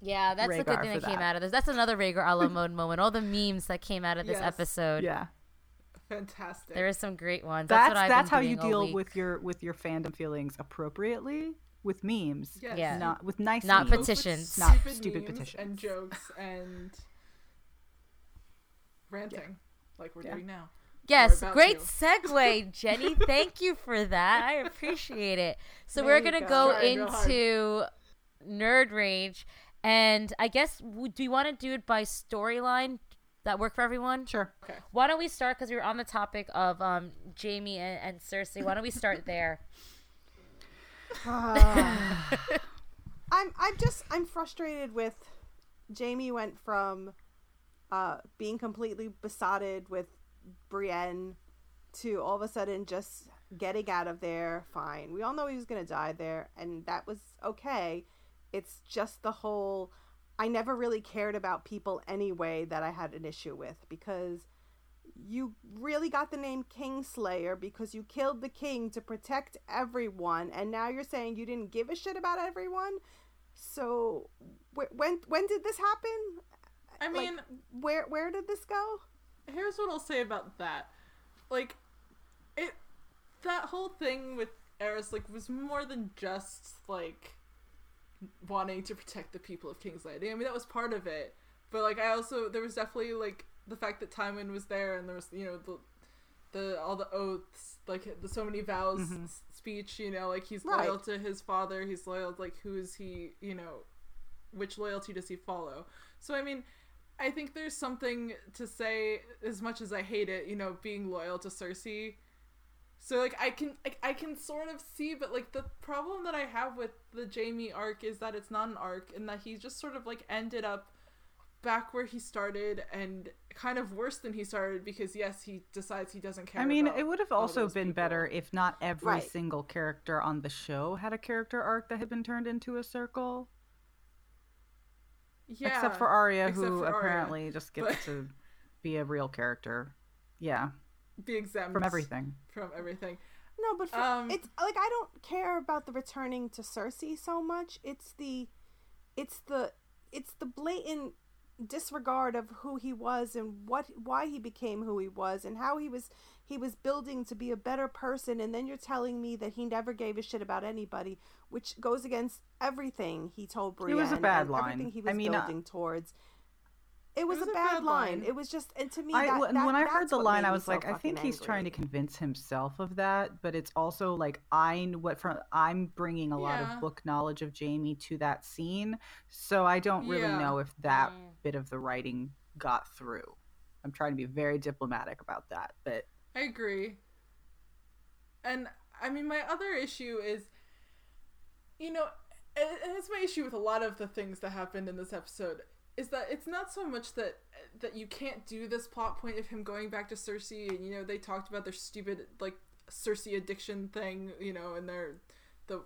Yeah, that's the good thing for that came that. out of this. That's another Rhaegar a la mode moment. All the memes that came out of this Yes. episode. yeah, Fantastic. There is some great ones. that's That's, what I've that's been how you deal with your with your fandom feelings appropriately with memes. Yes. Yeah. Not with nice Not memes. With petitions. Not stupid stupid memes petitions. and jokes and <laughs> ranting like we're Yeah. doing now. Yes, great to. segue, <laughs> Jenny. Thank you for that. I appreciate it. So There we're gonna go. go Try real into nerd rage, and I guess w- do you want to do it by storyline? That work for everyone? Sure. Okay. Why don't we start because we were on the topic of um, Jaime and, and Cersei. Why don't we start <laughs> there? <sighs> I'm I'm just I'm frustrated with Jaime went from uh being completely besotted with Brienne to all of a sudden just getting out of there fine. We all know he was going to die there and that was okay. It's just the whole I never really cared about people anyway that I had an issue with because you really got the name Kingslayer because you killed the king to protect everyone, and now you're saying you didn't give a shit about everyone. So when when did this happen? I Like, mean, where where did this go? here's what I'll say about that. Like, it that whole thing with Aerys like was more than just like wanting to protect the people of King's Landing. I mean, that was part of it, but like I also there was definitely like the fact that Tywin was there and there was you know the the all the oaths like the so many vows mm-hmm. s- speech you know like he's Right. loyal to his father he's loyal like who is he you know which loyalty does he follow so i mean i think there's something to say as much as i hate it you know being loyal to cersei so like i can I, I can sort of see but like the problem that i have with the jaime arc is that it's not an arc and that he just sort of like ended up back where he started and kind of worse than he started because yes he decides he doesn't care I mean, about it would have also been people. better if not every Right. single character on the show had a character arc that had been turned into a circle. yeah except for Arya, except who for Arya, apparently just gets but- to be a real character. Yeah, be exempt from everything. from everything No, but for, Um, it's like I don't care about the returning to Cersei so much. It's the, it's the, it's the blatant disregard of who he was and what why he became who he was and how he was he was building to be a better person and then you're telling me that he never gave a shit about anybody which goes against everything he told Brienne it was a bad and line. everything he I was mean, uh, building towards it was, was a, a bad, bad line. line. It was just, and to me, I, that, when that- when I heard the line, I was so like, I think fucking he's trying to convince himself of that, but it's also like I what from I'm bringing a lot of book knowledge of Jaime to that scene, so I don't really Yeah. know if that Mm. bit of the writing got through. I'm trying to be very diplomatic about that, but I agree. And I mean, my other issue is, you know, and and it's my issue with a lot of the things that happened in this episode is that it's not so much that that you can't do this plot point of him going back to Cersei, and you know they talked about their stupid like Cersei addiction thing, you know, and their the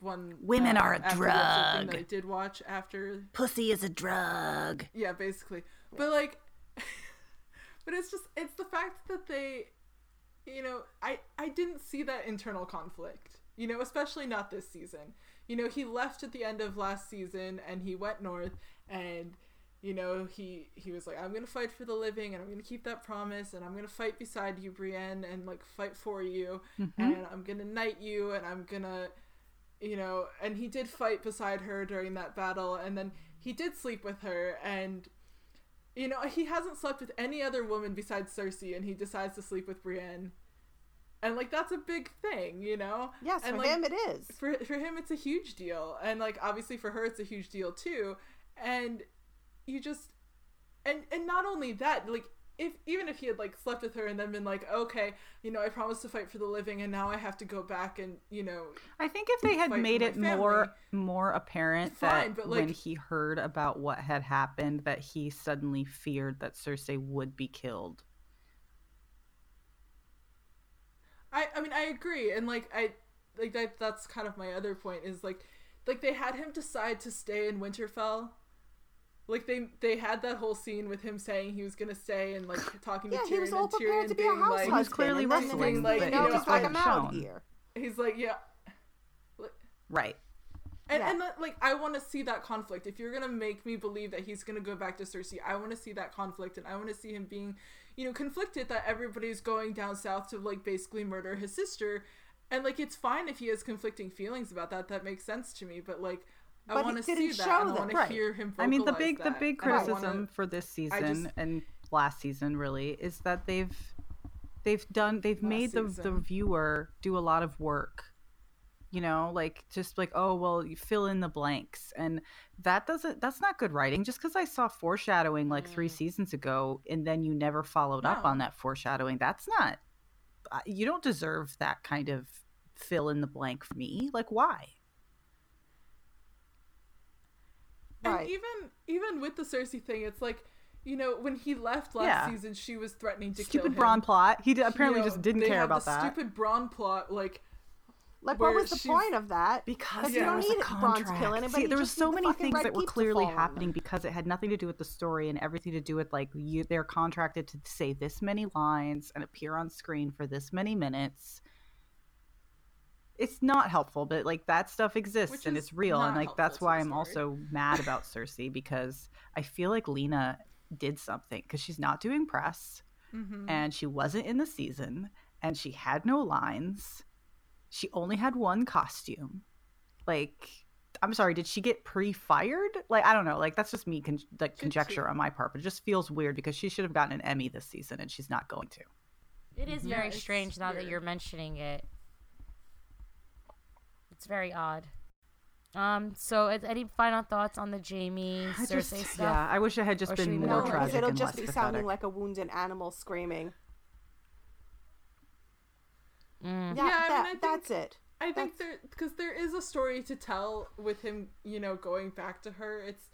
one Women uh, are a after the episode thing drug. that I did watch after pussy is a drug. yeah, basically. But like <laughs> but it's just it's the fact that they you know, I I didn't see that internal conflict. You know, especially not this season. You know, he left at the end of last season and he went north and you know, he he was like, I'm gonna fight for the living, and I'm gonna keep that promise, and I'm gonna fight beside you, Brienne, and like fight for you, mm-hmm. and I'm gonna knight you, and I'm gonna, you know, and he did fight beside her during that battle, and then he did sleep with her, and you know, he hasn't slept with any other woman besides Cersei, and he decides to sleep with Brienne, and like that's a big thing, you know. Yes, and, for like, him it is. for for him it's a huge deal and like obviously for her it's a huge deal too and you just and and not only that like if even if he had like slept with her and then been like okay you know i promised to fight for the living and now i have to go back and you know I think if they had made it more family. more apparent Fine, that but, when he heard about what had happened that he suddenly feared that Cersei would be killed. I I mean I agree and like I like that that's kind of my other point is like like they had him decide to stay in Winterfell. Like they they had that whole scene with him saying he was gonna stay and like <sighs> talking to Yeah, Tyrion he was all and prepared Tyrion to be a being house like He was husband. clearly and then the wrestling, next but, thing you you know, know, he's like, I I'm out shown. here. he's like yeah Right. and, Yeah. and that, like I want to see that conflict. If you're gonna make me believe that he's gonna go back to Cersei, I want to see that conflict, and I want to see him being, you know, conflicted that everybody's going down south to like basically murder his sister, and like it's fine if he has conflicting feelings about that. That makes sense to me. But like, I But he want to see didn't that. show that. want to Right. hear him. I mean, the big the big I wanna- criticism for this season just- and last season really is that they've they've done they've Last made the the viewer do a lot of work. You know, like just like oh well, you fill in the blanks, and that doesn't that's not good writing. Just because I saw foreshadowing like three Mm. seasons ago, and then you never followed up on that foreshadowing, that's not. uh, You don't deserve that kind of fill in the blank for me. Like why? And even even with the Cersei thing, it's like, you know, when he left last Yeah. season, she was threatening to kill him. Stupid him. Bronn plot. He d- apparently You know, just didn't they care had about the that. Stupid Bronn plot, like Like, where what was the she's- point of that? because you there don't need a Bronn to kill anybody. See, there was just so many things that were clearly happening because it had nothing to do with the story and everything to do with like you. They're contracted to say this many lines and appear on screen for this many minutes. It's not helpful, but like that stuff exists Which and it's real, and like that's why I'm story. also mad about Cersei because I feel like Lena did something because she's not doing press mhm. and she wasn't in the season and she had no lines she only had one costume like i'm sorry did she get pre-fired like i don't know like that's just me con- like Should conjecture she? on my part but it just feels weird because she should have gotten an emmy this season and she's not going to It is very it's strange now that you're mentioning it. It's very odd. Um. So, is- any final thoughts on the Jaime <sighs> I Cersei just, stuff? yeah i wish it had just Or should been we more move on? No, because tragic it'll and just less be sounding pathetic. like a wounded animal screaming. Mm. Yeah, Yeah, I mean, that, I think- that's it. I think there because there is a story to tell with him, you know, going back to her. It's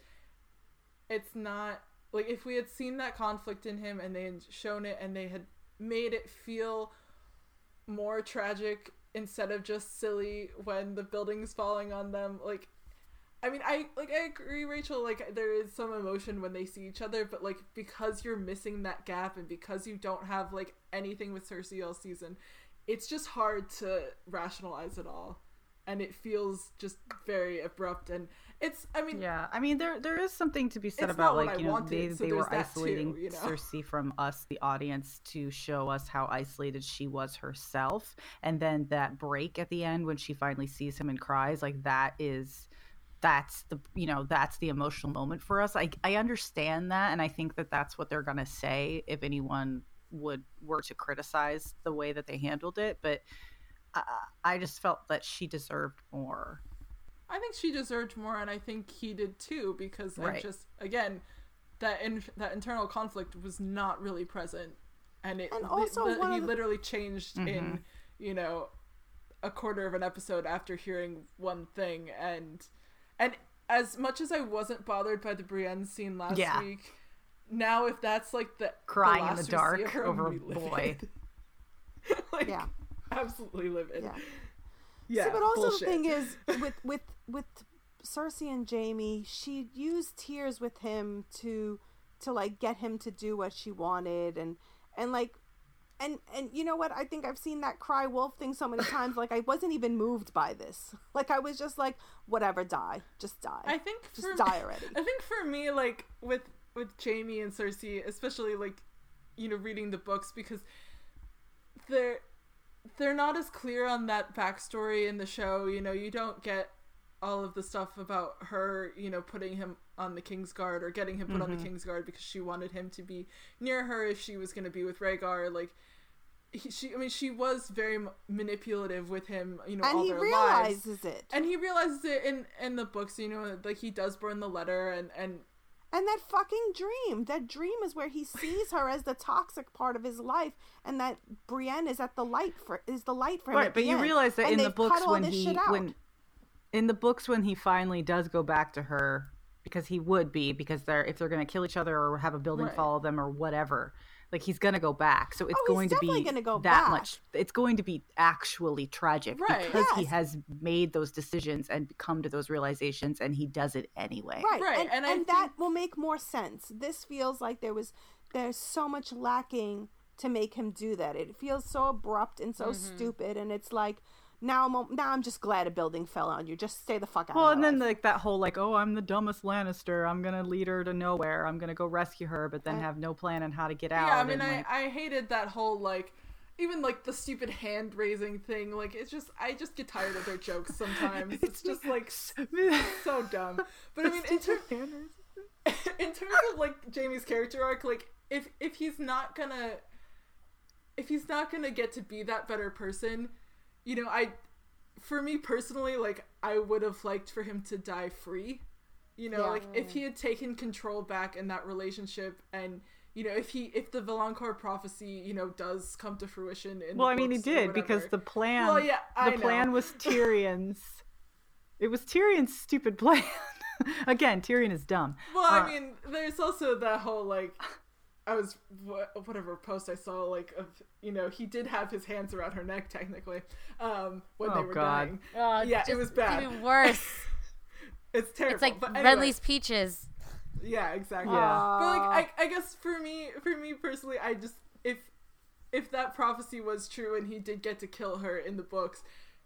it's not like if we had seen that conflict in him and they had shown it and they had made it feel more tragic instead of just silly when the building's falling on them like I mean, I like I agree, Rachel. Like there is some emotion when they see each other, but like because you're missing that gap and because you don't have like anything with Cersei all season, it's just hard to rationalize it all, and it feels just very abrupt. And it's, I mean, Yeah, I mean there there is something to be said about like you know wanted, they so they were that too, isolating you know? Cersei from us the audience to show us how isolated she was herself and then that break at the end when she finally sees him and cries like that is that's the you know that's the emotional moment for us. I I understand that and I think that that's what they're going to say if anyone would were to criticize the way that they handled it, but I, I just felt that she deserved more. I think she deserved more, and I think he did too, because I Right. just again that in, that internal conflict was not really present, and it And also li- he the- literally changed in Mhm. you know a quarter of an episode after hearing one thing, and and as much as I wasn't bothered by the Brienne scene last Yeah. week, now if that's like the Crying the in the last we see dark her, over a boy. <laughs> like, Yeah. absolutely livid. Yeah. Yeah, See, but also bullshit. the thing is, <laughs> with with with Cersei and Jaime, she used tears with him to to like get him to do what she wanted, and and like. And and you know what? I think I've seen that cry wolf thing so many <laughs> times. Like I wasn't even moved by this. Like I was just like, whatever, die, just die, I think just for die already. I think for me, like with with Jaime and Cersei, especially like you know reading the books because they're they're not as clear on that backstory in the show. You know, you don't get all of the stuff about her, you know, putting him on the King's Guard or getting him put on the Mhm. King's Guard because she wanted him to be near her if she was going to be with Rhaegar. Like, he, she, I mean, she was very manipulative with him, you know, and all he their realizes lives. it. And he realizes it in in the books, you know, like he does burn the letter, and and And that fucking dream. That dream is where he sees her as the toxic part of his life, and that Brienne is at the light for is the light for him. right but you end. realize that And in the books when he when in the books when he finally does go back to her because he would be because they're if they're going to kill each other or have a building Right. follow them or whatever like he's going to go back so it's Oh, going to be gonna go that back. much it's going to be actually tragic Right. because he has made those decisions and come to those realizations and he does it anyway right, Right, and, and I and that think- will make more sense. This feels like there was there's so much lacking to make him do that. It feels so abrupt and so Mm-hmm. stupid, and it's like now I'm now I'm just glad a building fell on you. Just stay the fuck out. well of and my then life. like that whole like oh i'm the dumbest lannister i'm gonna lead her to nowhere i'm gonna go rescue her but then I- have no plan on how to get out yeah, I mean, and, I like, I hated that whole like. Even like the stupid hand raising thing, like it's just I just get tired of their jokes sometimes. <laughs> It's just like <laughs> so dumb. But I mean, in, ter- <laughs> in terms of like Jaime's character arc, like if if he's not gonna if he's not gonna get to be that better person, you know, I for me personally, like I would have liked for him to die free. You know, Yeah. like if he had taken control back in that relationship and you know, if he if the valonqar prophecy, you know, does come to fruition in Well, I mean, he did because the plan. Well, yeah, I the plan was <laughs> Tyrion's. it was Tyrion's stupid <laughs> plan. Again, Tyrion is dumb. Well, Uh, I mean, there's also that whole like, I was whatever post I saw like of you know he did have his hands around her neck technically, um when they Oh, were God. dying. Oh, Yeah, it was bad. Even worse. <laughs> It's terrible. it's like but anyway, Renly's peaches. Yeah, exactly. Yeah. But like, I, I guess for me, for me personally, I just if if that prophecy was true and he did get to kill her in the books,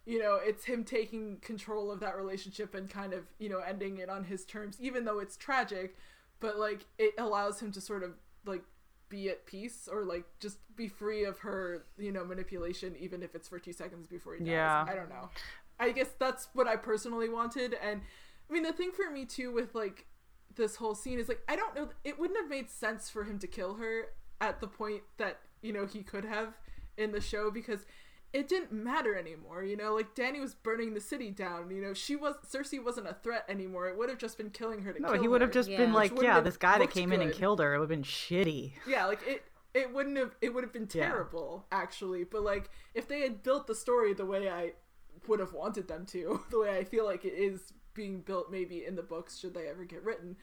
you know, it's him taking control of that relationship and kind of you know ending it on his terms, even though it's tragic. But like, it allows him to sort of like be at peace or like just be free of her, you know, manipulation, even if it's for two seconds before he dies. Yeah. I don't know. I guess that's what I personally wanted, and I mean the thing for me too with like this whole scene is like I don't know it wouldn't have made sense for him to kill her at the point that you know he could have in the show because it didn't matter anymore you know like Dany was burning the city down you know she was Cersei wasn't a threat anymore it would have just been killing her to No, kill he would have just Yeah. been like, yeah, have this guy that looked came in and killed her. It would have been shitty. yeah like it it wouldn't have it would have been Yeah. terrible actually but like if they had built the story the way I would have wanted them to <laughs> the way I feel like it is being built maybe in the books should they ever get written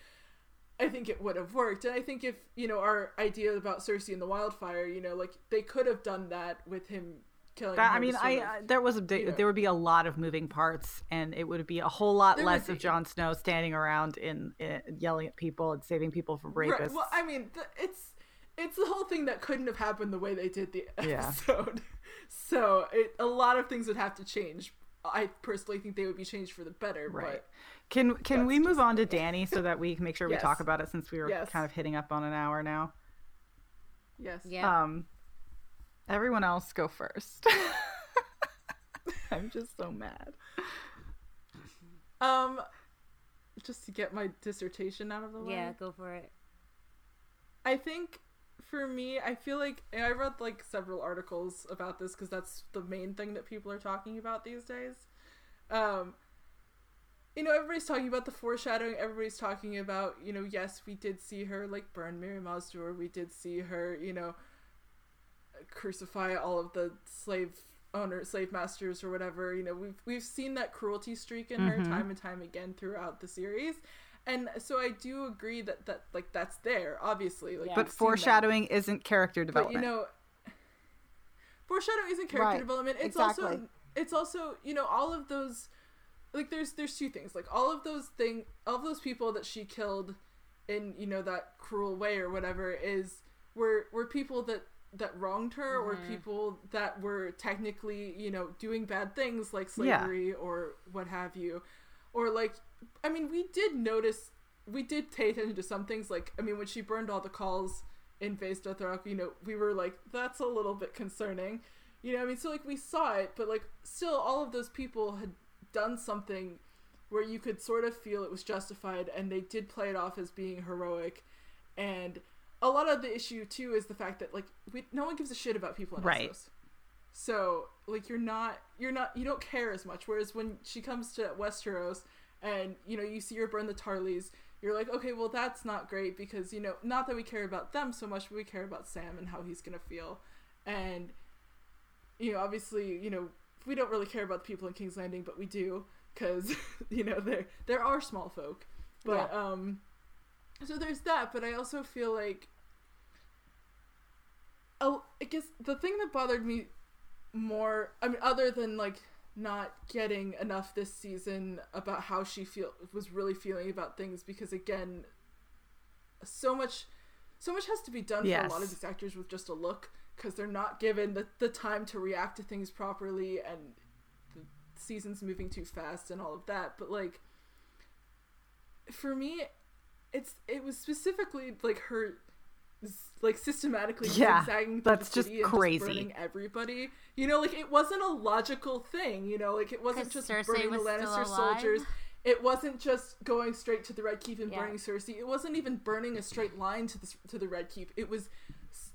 I think it would have worked and I think if you know our idea about Cersei and the wildfire you know like they could have done that with him killing That, I mean, I of- uh, there was a you know. there would be a lot of moving parts, and it would be a whole lot There less of. Jon Snow standing around in, in yelling at people and saving people from rapists. Right. Well, I mean, th- it's it's the whole thing that couldn't have happened the way they did the Yeah. episode. <laughs> so it, a lot of things would have to change. I personally think they would be changed for the better. Right. Can can we move on to <laughs> Dany so that we can make sure we talk about it since we were Yes. kind of hitting up on an hour now? Yes. Yeah. Um, everyone else go first. <laughs> I'm just so mad. Um, just to get my dissertation out of the way. yeah, go for it. I think for me, I feel like and I read like several articles about this because that's the main thing that people are talking about these days. Um, you know, everybody's talking about the foreshadowing. Everybody's talking about, you know, yes, we did see her like burn Mirri Maz Duur. We did see her, you know, crucify all of the slave owners, slave masters, or whatever. You know, we've we've seen that cruelty streak in her Mhm. time and time again throughout the series. And so I do agree that that like that's there, obviously. Like, Yeah. But we've seen that. foreshadowing isn't character But development. you know, foreshadowing isn't character Right, development. It's exactly. also it's also you know all of those like there's there's two things like all of those thing all of those people that she killed in you know that cruel way or whatever is were were people that that wronged her or Mhm. people that were technically you know doing bad things like Yeah. slavery or what have you or like i mean we did notice we did pay attention to some things like i mean when she burned all the khals in Vaes Dothrak, you know, we were like, that's a little bit concerning. You know, I mean, so like we saw it, but like still all of those people had done something where you could sort of feel it was justified and they did play it off as being heroic. And a lot of the issue too is the fact that like we no one gives a shit about people in Right. Essos. So like you're not you're not you don't care as much. Whereas when she comes to Westeros and you know you see her burn the Tarleys, you're like, okay, well that's not great because you know not that we care about them so much, but we care about Sam and how he's gonna feel, and you know obviously you know we don't really care about the people in King's Landing, but we do because <laughs> you know there there are small folk, but um, so there's that. But I also feel like oh, I guess the thing that bothered me more, I mean, other than like not getting enough this season about how she feel was really feeling about things, because again, so much, so much has to be done for a lot of these actors with just a look, because they're not given the the time to react to things properly, and the season's moving too fast and all of that. But like, for me, it's it was specifically like her like systematically Yeah, zigzagging through that's the just city and crazy. burning everybody. You know, like it wasn't a logical thing. You know, like it wasn't just Cersei burning the was still Lannister soldiers. It wasn't just going straight to the Red Keep and Yeah. burning Cersei. It wasn't even burning a straight line to the to the Red Keep. It was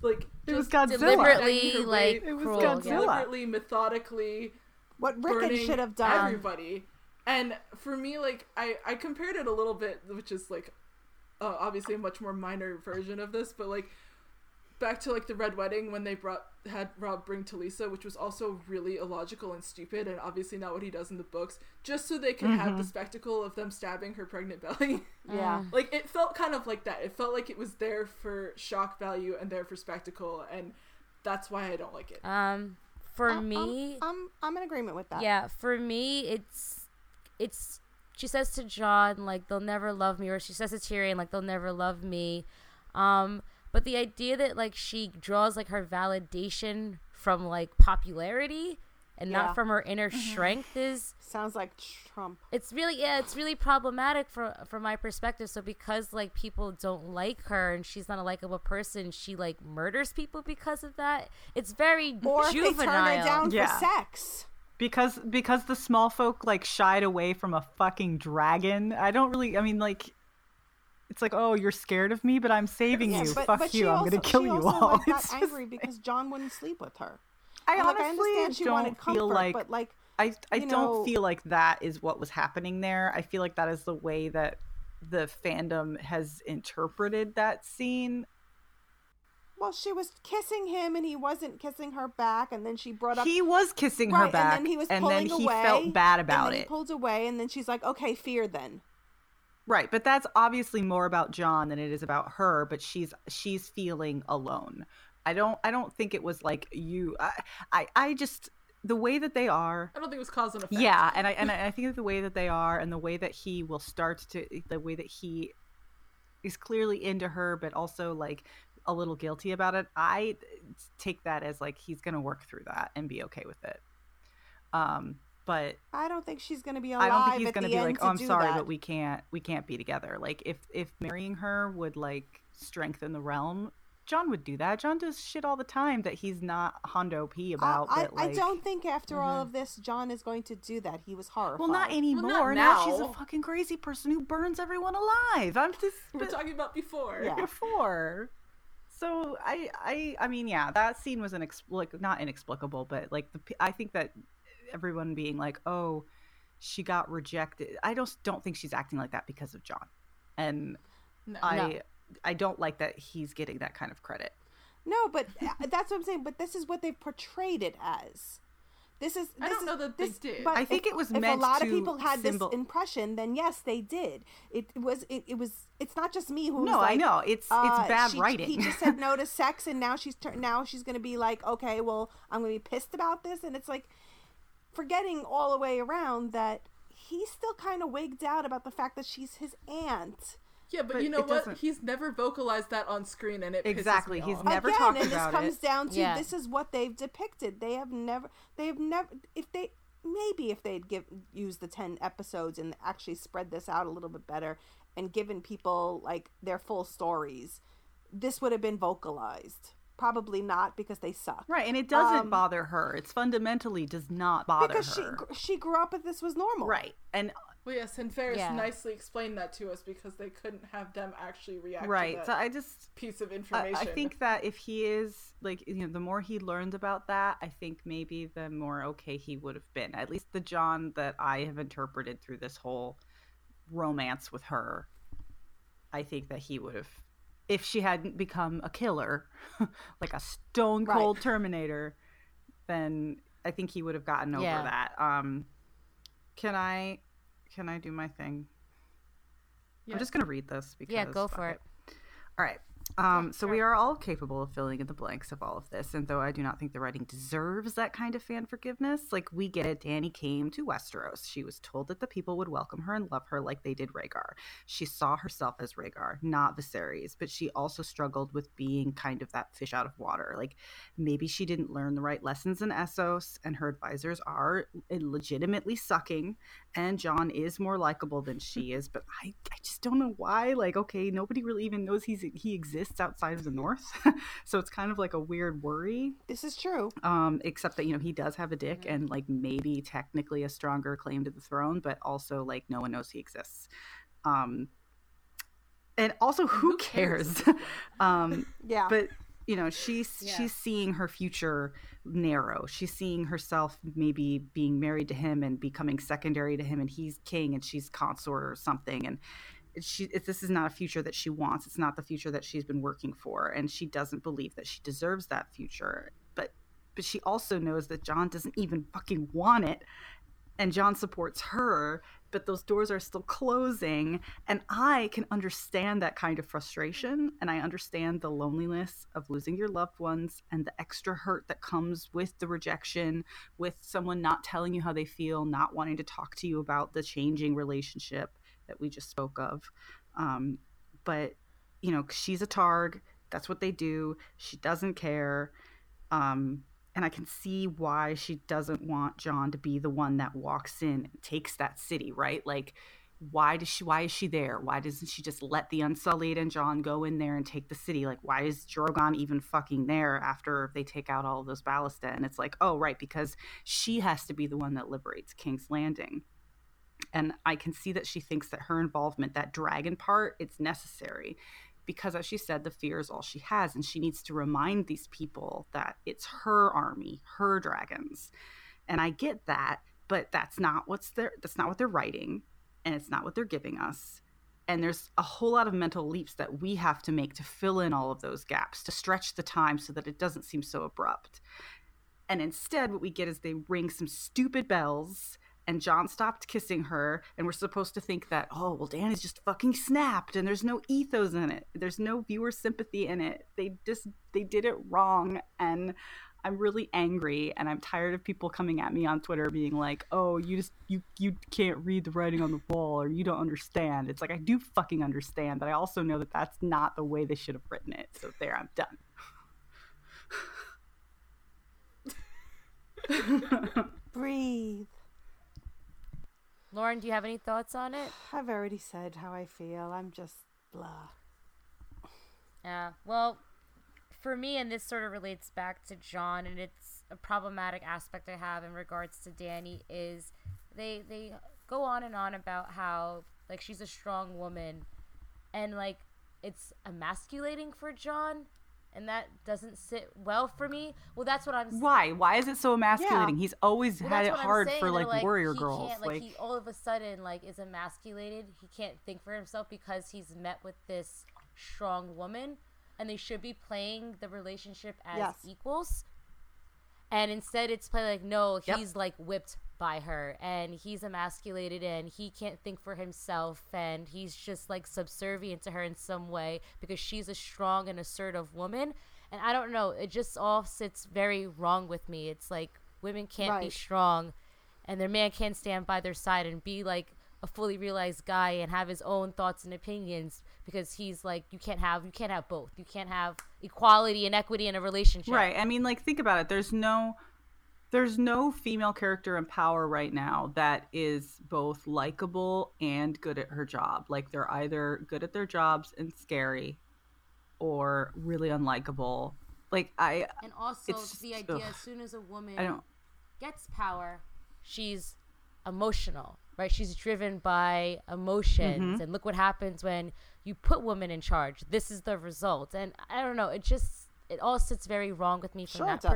like It was just Godzilla. Deliberately, like, It was cruel. Godzilla. deliberately, methodically What Rickon should have done. everybody. And for me, like I I compared it a little bit, which is like uh, obviously a much more minor version of this, but like back to like the Red Wedding when they brought had Robb bring Talisa, which was also really illogical and stupid, and obviously not what he does in the books, just so they could have the spectacle of them stabbing her pregnant belly. <laughs> Yeah. like it felt kind of like that. It felt like it was there for shock value and there for spectacle, and that's why I don't like it. Um, for I'm- me, I'm, I'm I'm in agreement with that. yeah, for me, it's it's. She says to Jon like they'll never love me, or she says to Tyrion like they'll never love me. Um, but the idea that like she draws like her validation from like popularity and Yeah. not from her inner strength is Sounds like Trump. it's really yeah it's really problematic for from my perspective so because like people don't like her and she's not a likable person she like murders people because of that it's very Or if they turn her down Yeah. for sex. Because because the small folk like shied away from a fucking dragon. I don't really. I mean, like, it's like, oh, you're scared of me, but I'm saving Yeah, you. but, Fuck but you. I'm also, gonna kill you all. Like, <laughs> got just- angry because Jon wouldn't sleep with her. I And, like, I honestly understand she don't wanted comfort, feel like but like I I don't know- feel like that is what was happening there. I feel like that is the way that the fandom has interpreted that scene. Well, she was kissing him and he wasn't kissing her back, and then she brought up He was kissing her back, and then he was and pulling then he away, felt bad and about then He it. pulled away, and then she's like, "Okay, fear then." Right, but that's obviously more about Jon than it is about her, but she's she's feeling alone. I don't I don't think it was like you I I, I just the way that they are I don't think it was cause and effect. yeah, and I and I I think that the way that they are and the way that he will start to the way that he is clearly into her but also like a little guilty about it. I take that as like he's going to work through that and be okay with it. Um but I don't think she's gonna be alive. I don't think he's gonna be like, "Oh, I'm sorry, that." but we can't, we can't be together." Like, if if marrying her would like strengthen the realm, Jon would do that. Jon does shit all the time that he's not Hondo P about. I, like, I don't think after all of this, Jon is going to do that. He was horrified. Well, not anymore. not now. she's a fucking crazy person who burns everyone alive. I'm <laughs> just we were talking about before. Yeah. <laughs> before. So I, I, I mean, yeah, that scene was inex- like not inexplicable, but like the, I think that everyone being like, oh, she got rejected. I just don't think she's acting like that because of Jon, and No. I, No. I don't like that he's getting that kind of credit. No, but uh, that's what I'm saying. But this is what they've portrayed it as. This is. I this don't is- know that they this- did. But I think if- it was meant. To If meant a lot to of people had symbol- this impression, then yes, they did. It was. It, it was. It's not just me who. was like, No, I know it's uh, it's bad she- writing. He just said no to <laughs> sex, and now she's tur- now she's going to be like, okay, well, I'm going to be pissed about this, and it's like forgetting all the way around that he's still kind of wigged out about the fact that she's his aunt. Yeah, but, But you know what? doesn't- He's never vocalized that on screen, and it pisses Exactly, me he's off. never Again, talked and about this comes it. down to Yeah. this is what they've depicted. They have never. They have never. If they maybe if they'd give used the ten episodes and actually spread this out a little bit better and given people like their full stories, this would have been vocalized. Probably not because they suck. right, and it doesn't Um, bother her. It's fundamentally does not bother her. Because she her. gr- she grew up with this was normal. Right. And Well, yes, and Varys Yeah. nicely explained that to us because they couldn't have them actually react right. to So I just piece of information. I think that if he is like you know the more he learned about that i think maybe the more okay he would have been at least the jon that i have interpreted through this whole romance with her i think that he would have if she hadn't become a killer <laughs> like a stone Right. cold terminator then i think he would have gotten over Yeah. that um can i can i do my thing Yeah. i'm just gonna read this because Yeah, go for it. all right. Um, so we are all capable of filling in the blanks of all of this, and though I do not think the writing deserves that kind of fan forgiveness, like we get it. Dany came to Westeros. She was told that the people would welcome her and love her like they did Rhaegar. She saw herself as Rhaegar, not Viserys, but she also struggled with being kind of that fish out of water. Like maybe she didn't learn the right lessons in Essos, and her advisors are legitimately sucking. And Jon is more likable than she is, but I, I just don't know why. Like, okay, nobody really even knows he's he exists outside of the North, <laughs> so it's kind of like a weird worry. This is true. Um, except that you know he does have a dick and like maybe technically a stronger claim to the throne, but also like no one knows he exists. Um, and also who, who cares? cares? <laughs> <laughs> um, Yeah. but you know she's Yeah. she's seeing her future narrow she's seeing herself maybe being married to him and becoming secondary to him and he's king and she's consort or something and she this is not a future that she wants. It's not the future that she's been working for. And she doesn't believe that she deserves that future. But but she also knows that Jon doesn't even fucking want it. And Jon supports her, but those doors are still closing. And I can understand that kind of frustration. And I understand the loneliness of losing your loved ones and the extra hurt that comes with the rejection, with someone not telling you how they feel, not wanting to talk to you about the changing relationship that we just spoke of. Um, but, you know, she's a Targ. That's what they do. She doesn't care. Um, and I can see why she doesn't want Jon to be the one that walks in and takes that city, right? Like, why does she? Why is she there? Why doesn't she just let the Unsullied and Jon go in there and take the city? Like, why is Drogon even fucking there after they take out all of those ballista? And it's like, oh, right, because she has to be the one that liberates King's Landing. And I can see that she thinks that her involvement, that dragon part, it's necessary because as she said the fear is all she has and she needs to remind these people that it's her army her dragons. And i get that but that's not what's their that's not what they're writing and it's not what they're giving us. And there's a whole lot of mental leaps that we have to make to fill in all of those gaps to stretch the time so that it doesn't seem so abrupt. And instead what we get is they ring some stupid bells and Jon stopped kissing her, and we're supposed to think that, oh, well, Dany's just fucking snapped, and there's no ethos in it. There's no viewer sympathy in it. They just they did it wrong, and I'm really angry, and I'm tired of people coming at me on Twitter being like, oh, you just you you can't read the writing on the wall, or you don't understand. It's like I do fucking understand, but I also know that that's not the way they should have written it. So there, I'm done. <laughs> Breathe. Lauren, do you have any thoughts on it? I've already said how I feel. I'm just blah. Yeah. Well, for me, and this sort of relates back to Jon, and it's a problematic aspect I have in regards to Dany is they they go on and on about how like she's a strong woman, and like it's emasculating for Jon, and that doesn't sit well for me. Well, that's what I'm. s- Why? Why is it so emasculating? He's always Well, had it hard saying, for they're like, warrior he girls. Can't, like, like he all of a sudden like is emasculated. He can't think for himself because he's met with this strong woman, and they should be playing the relationship as Yes. equals. And instead, it's played like no, Yep. he's like whipped by her, and he's emasculated, and he can't think for himself, and he's just like subservient to her in some way because she's a strong and assertive woman. And I don't know, it just all sits very wrong with me. It's like women can't be strong, and their man can't stand by their side and be like a fully realized guy and have his own thoughts and opinions because he's like you can't have you can't have both. You can't have equality and equity in a relationship. Right. I mean, like, think about it. There's no, there's no female character in power right now that is both likable and good at her job. Like, they're either good at their jobs and scary, or really unlikable. Like, I, And also It's the idea ugh. as soon as a woman I don't. gets power, she's emotional. right? She's driven by emotions, Mm-hmm. and look what happens when you put women in charge. This is the result, and I don't know. It just it all sits very wrong with me from Sure it that does.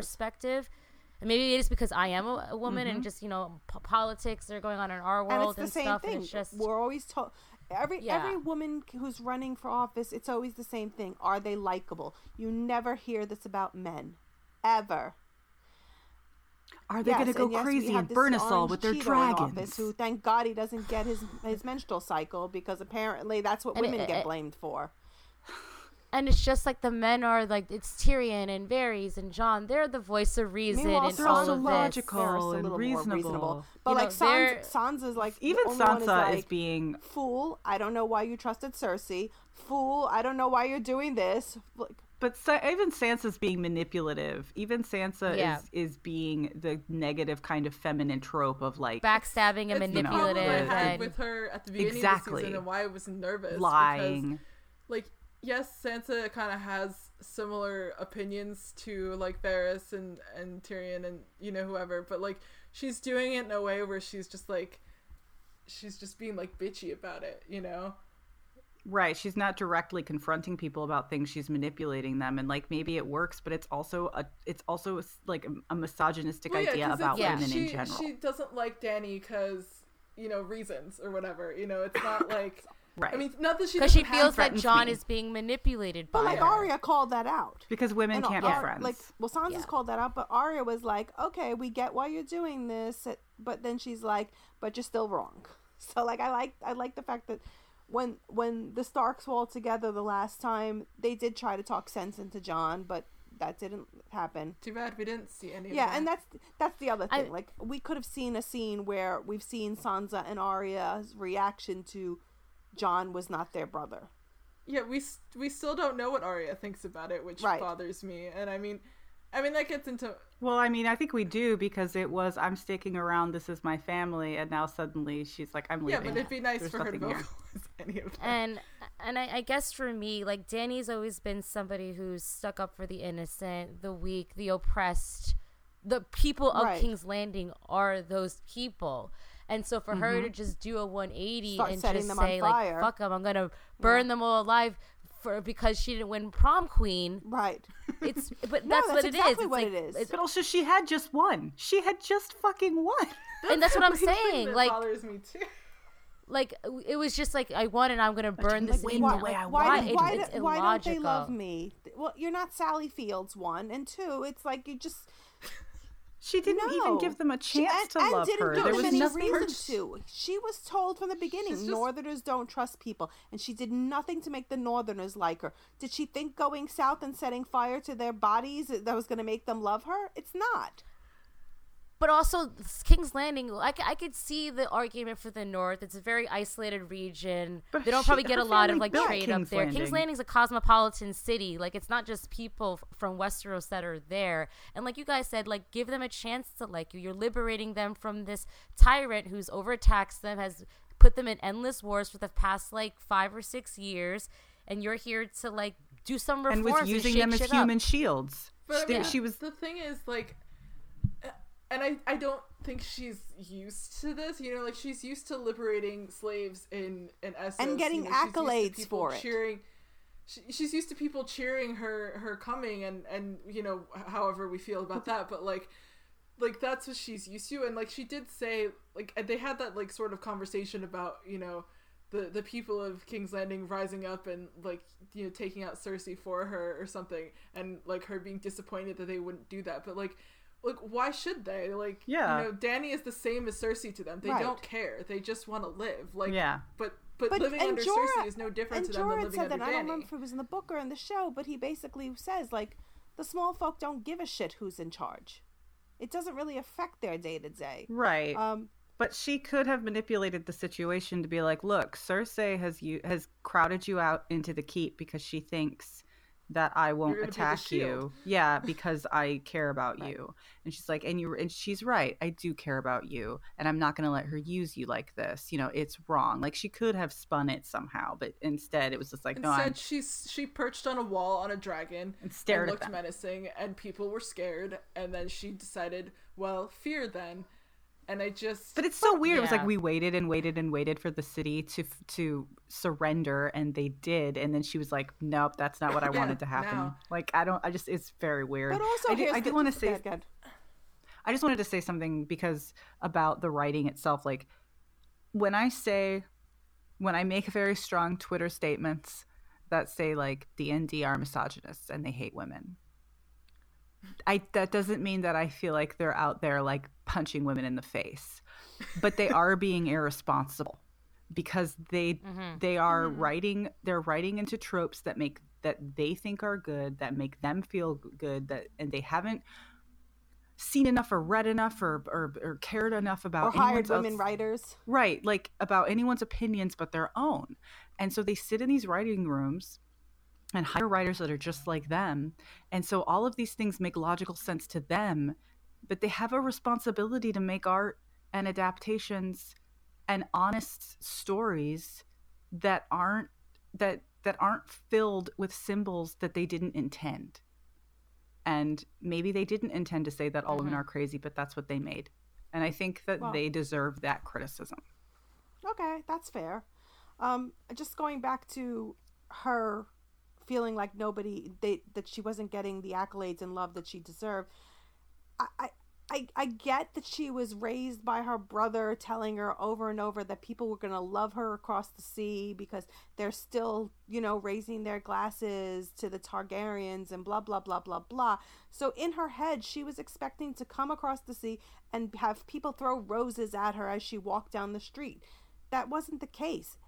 Perspective. And maybe it is because I am a, a woman Mm-hmm. and just you know p- politics are going on in our and world it's the and, same stuff, thing. and it's just We're always told every Yeah. every woman who's running for office, it's always the same thing. Are they likable? You never hear this about men, ever. Are they Yes, going to go and crazy have and burn us all with their Cheeto in dragons? office who, thank God, he doesn't get his his menstrual cycle because apparently that's what And it- women get it- blamed for. And it's just like the men are like it's Tyrion and Varys and Jon. They're the voice of reason Meanwhile, in they're all also of this. logical. They're a and reasonable. reasonable. But You like know, they're- Sans, Sansa's like the Even only Sansa is, is, like, being fool. I don't know why you trusted Cersei. Fool. I don't know why you're doing this. Like, But Sa- even Sansa's being manipulative. Even Sansa Yeah. is is being the negative kind of feminine trope of like backstabbing and It's the problem I manipulative had and with her at the beginning of the season and why I was nervous. because, lying. like, yes, Sansa kind of has similar opinions to like Varys and and Tyrion and you know whoever, but like she's doing it in a way where she's just like she's just being like bitchy about it, you know. Right. She's not directly confronting people about things. She's manipulating them, and like maybe it works, but it's also a it's also like a, a misogynistic Well, yeah, idea about like women she, in general. She doesn't like Dany because you know reasons or whatever. You know, it's not like <laughs> Right. I mean, not that she because she feels that Jon me. is being manipulated by but like her. Arya called that out. because women And can't Ar- be friends. Like, well, Sansa's Yeah. called that out, but Arya was like, "Okay, we get why you're doing this," but then she's like, "But you're still wrong." <laughs> So, like, I like I like the fact that when when the Starks were all together the last time, they did try to talk sense into Jon, but that didn't happen. Too bad we didn't see any. Yeah, of that. and that's that's the other I- thing. like, we could have seen a scene where we've seen Sansa and Arya's reaction to Jon was not their brother. Yeah, we s- we still don't know what Arya thinks about it, which Right. bothers me. And I mean, I mean that gets into well, I mean, I think we do because it was I'm sticking around. This is my family, and now suddenly she's like, I'm leaving. yeah, but it'd be nice There's for her to nothing here. vocalize <laughs> any of that. and and I, I guess for me, like Dany's always been somebody who's stuck up for the innocent, the weak, the oppressed. The people of Right. King's Landing are those people, and so for her to mm-hmm. just do a 180 Start and setting just them on say fire. like "fuck them," I'm gonna burn them all alive for because she didn't win prom queen. Right. It's <laughs> but No, that's, that's what it is. exactly It's what like- it is. it's- But also, she had just won. She had just fucking won. <laughs> and that's what I'm saying. that Like bothers me too. like it was just like I won and I'm gonna burn this wait, in. why- Like, why- why, why? do- It- why, it's do- why don't they love me? Well, you're not Sally Fields, one. And two, it's like you just. She didn't no. even give them a She- chance and, to and love didn't her. give There them was any nothing. reason to. She was told from the beginning just- Northerners don't trust people. And she did nothing to make the Northerners like her. Did she think going south and setting fire to their bodies that was going to make them love her? It's not. But also, King's Landing, I could see the argument for the North. It's a very isolated region. But they don't she- probably get a lot of like trade King's up there. King's Landing. Landing's a cosmopolitan city. Like it's not just people f- from Westeros that are there. And like you guys said, like give them a chance to like you. You're liberating them from this tyrant who's overtaxed them, has put them in endless wars for the past like five or six years, and you're here to like do some reform. and was using shake them as shit up. human shields. But I she, mean, she was the thing is like, and I I don't think she's used to this. You know, like she's used to liberating slaves in in Essos And getting you know, she's used to accolades for it. cheering. She, she's used to people cheering her her coming, and and you know however we feel about that, but like. Like that's what she's used to, and like she did say, like and they had that like sort of conversation about you know the the people of King's Landing rising up and like you know taking out Cersei for her or something, and like her being disappointed that they wouldn't do that. But like, like why should they? Like, Yeah. you know, Dany is the same as Cersei to them. They Right. don't care. They just want to live. Like, Yeah. But but, But living under Jorah, Cersei is no different and to them than Jorah living said under that. I don't remember if it was in the book or in the show, but he basically says like the small folk don't give a shit who's in charge. It doesn't really affect their day to day. right. Um, But she could have manipulated the situation to be like, "Look, Cersei has you has crowded you out into the keep because she thinks that I won't gonna be the attack you. Yeah, <laughs> because I care about you." And she's like, "And you and she's right. I do care about you, and I'm not going to let her use you like this. You know, it's wrong. Like she could have spun it somehow, but instead it was just like, no, Instead, I'm she's she perched on a wall on a dragon and stared and looked menacing, and people were scared. And then she decided, well, fear then. And I just But it's so weird. It was like we waited and waited and waited for the city to to surrender, and they did. And then she was like, "Nope, that's not what I <laughs> Yeah, wanted to happen." no. Like I don't. I just it's very weird. But also, I do, I the- want to say. I just wanted to say something because about the writing itself. Like when I say, when I make very strong Twitter statements that say like the ND are misogynists and they hate women, I that doesn't mean that I feel like they're out there like punching women in the face, but they are being irresponsible because they Mhm. they are writing they're writing into tropes that make that they think are good that make them feel good that and they haven't seen enough or read enough or or, or cared enough about Or hired women else- writers. right like about anyone's opinions but their own and so they sit in these writing rooms and hire writers that are just like them and so all of these things make logical sense to them but they have a responsibility to make art and adaptations and honest stories that aren't that that aren't filled with symbols that they didn't intend and maybe they didn't intend to say that all women Mhm. are crazy but that's what they made and i think that Well- they deserve that criticism Okay, that's fair. Um, just going back to her feeling like nobody they that she wasn't getting the accolades and love that she deserved. I, I I, I get that she was raised by her brother telling her over and over that people were going to love her across the sea because they're still, you know, raising their glasses to the Targaryens and blah, blah, blah, blah, blah. So in her head, she was expecting to come across the sea and have people throw roses at her as she walked down the street. That wasn't the case.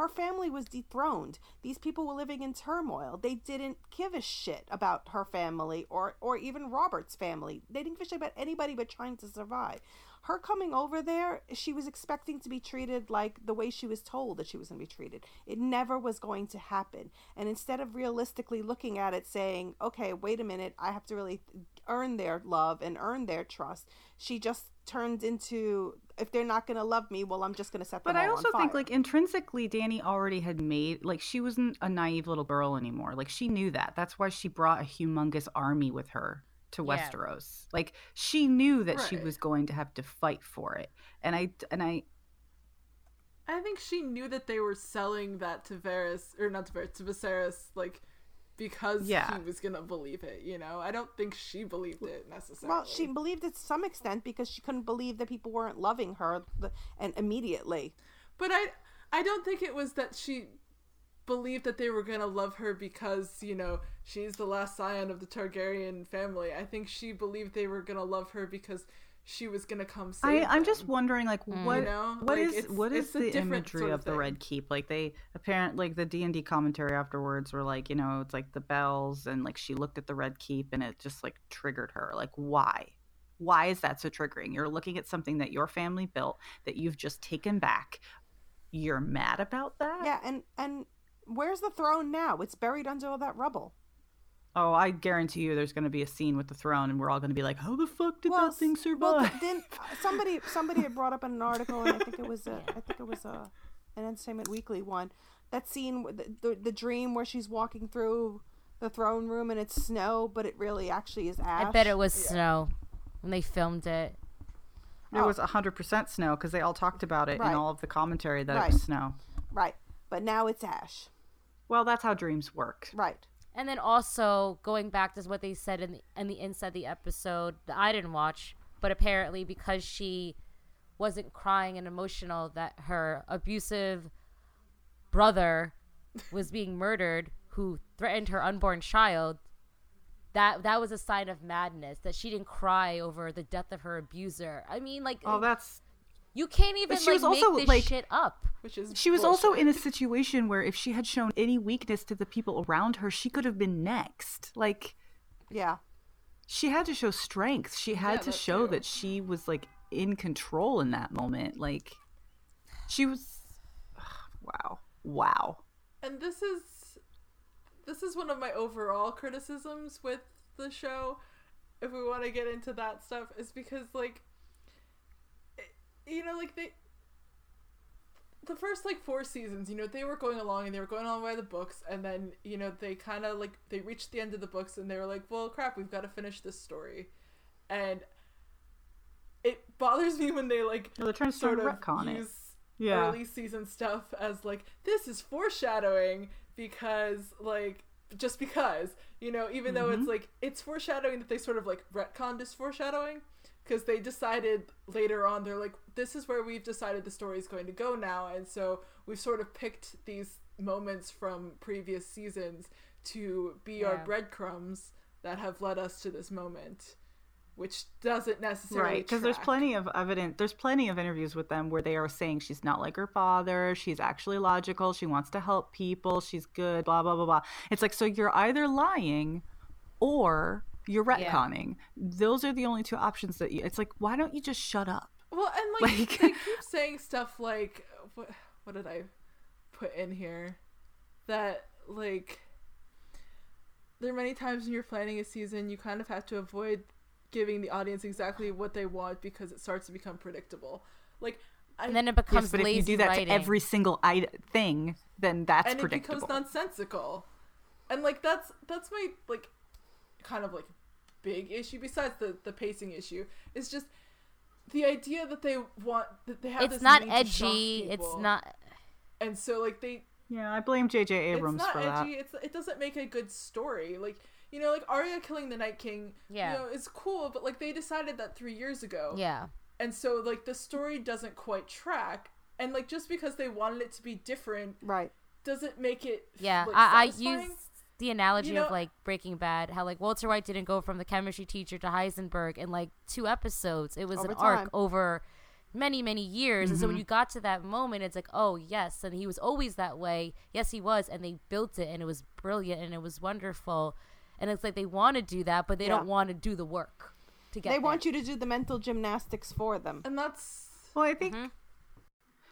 Her family was dethroned. These people were living in turmoil. They didn't give a shit about her family or, or even Robert's family. They didn't give a shit about anybody but trying to survive. Her coming over there, she was expecting to be treated like the way she was told that she was going to be treated. It never was going to happen. And instead of realistically looking at it saying, okay, wait a minute, I have to really earn their love and earn their trust, she just turned into if they're not going to love me, well, I'm just going to set them But I also on think fire. like intrinsically Dany already had made like she wasn't a naive little girl anymore. Like she knew that. That's why she brought a humongous army with her to Yeah. Westeros. Like she knew that she was going to have to fight for it. And I and I I think she knew that they were selling that to Varys or not to Varys to Viserys like because Yeah. he was gonna believe it. You know, I don't think she believed it necessarily. Well, she believed it to some extent because she couldn't believe that people weren't loving her and immediately. But I I don't think it was that she believed that they were gonna love her because you know she's the last scion of the Targaryen family. I think she believed they were gonna love her because she was gonna come I save. I'm just wondering like mm. what You know? what Like, is it's- what is it's a the imagery sort of, of the. Red Keep? Like they apparently like the D and D commentary afterwards were like you know it's like the bells and like she looked at the Red Keep and it just like triggered her. Like why? Why is that so triggering? You're looking at something that your family built that you've just taken back. You're mad about that? Yeah, and and where's the throne now? It's buried under all that rubble. Oh, I guarantee you, there's going to be a scene with the throne, and we're all going to be like, "How the fuck did that thing survive?" Well, then <laughs> somebody somebody had brought up in an article, and I think it was a, I think it was a, an Entertainment Weekly one. That scene, with the, the the dream where she's walking through the throne room and it's snow, but it really actually is ash. I bet it was snow when they filmed it. It Oh. was 100% snow because they all talked about it Right. in all of the commentary that it Right. was snow. right, but now it's ash. Well, that's how dreams work. Right. And then also going back to what they said in the in the inside the episode that I didn't watch, but apparently because she wasn't crying and emotional that her abusive brother was being murdered who threatened her unborn child that that was a sign of madness that she didn't cry over the death of her abuser. I mean like Oh, that's. You can't even she like was also, make this like- shit up. which is She was also in a situation where if she had shown any weakness to the people around her, she could have been next. Like, Yeah. she had to show strength. She had Yeah, to that show too. that she was like in control in that moment. Like, she was. <sighs> Wow. Wow. and this is this is one of my overall criticisms with the show if we want to get into that stuff is because like it- you know like they the first like four seasons you know they were going along and they were going along by the books and then you know they kind of like they reached the end of the books and they were like well crap we've got to finish this story and it bothers me when they like No, they're trying to sort of retcon it. use Yeah. early season stuff as like this is foreshadowing because like just because you know even though Mm-hmm. it's like it's foreshadowing that they sort of like retconned as foreshadowing because they decided later on they're like this is where we've decided the story is going to go now and so we've sort of picked these moments from previous seasons to be our breadcrumbs that have led us to this moment which doesn't necessarily Right, because there's plenty of evidence. There's plenty of interviews with them where they are saying she's not like her father. She's actually logical. She wants to help people. She's good. Blah blah blah blah. It's like so you're either lying, or you're Yeah. retconning. Those are the only two options that you. It's like why don't you just shut up? Well, and like, <laughs> Like- they keep saying stuff like what what did I put in here that like there are many times when you're planning a season you kind of have to avoid giving the audience exactly what they want because it starts to become predictable. Like I, And then it Yes, becomes but if you do that writing. to every single I- thing, then that's and it becomes nonsensical. And like that's that's my like kind of like big issue besides the the pacing issue. It's just the idea that they want that they have it's this not need to edgy. It's not. and so like they yeah, I blame J.J. Abrams it's not for edgy. that. It's it doesn't make a good story. Like you know, like Arya killing the Night King. Yeah. You know, it's cool, but like they decided that three years ago. Yeah. And so like the story doesn't quite track. And like just because they wanted it to be different Right. doesn't make it. Yeah, like, I, I use the analogy know- of like Breaking Bad, how like Walter White didn't go from the chemistry teacher to Heisenberg in like two episodes. It was Over an arc time. over many many years, and so when Mm-hmm. you got to that moment, it's like, oh yes, and he was always that way. Yes, he was, and they built it, and it was brilliant, and it was wonderful. And it's like they want to do that, but they Yeah. don't want to do the work to get. They want you to do the mental gymnastics for them. And that's Well, I think.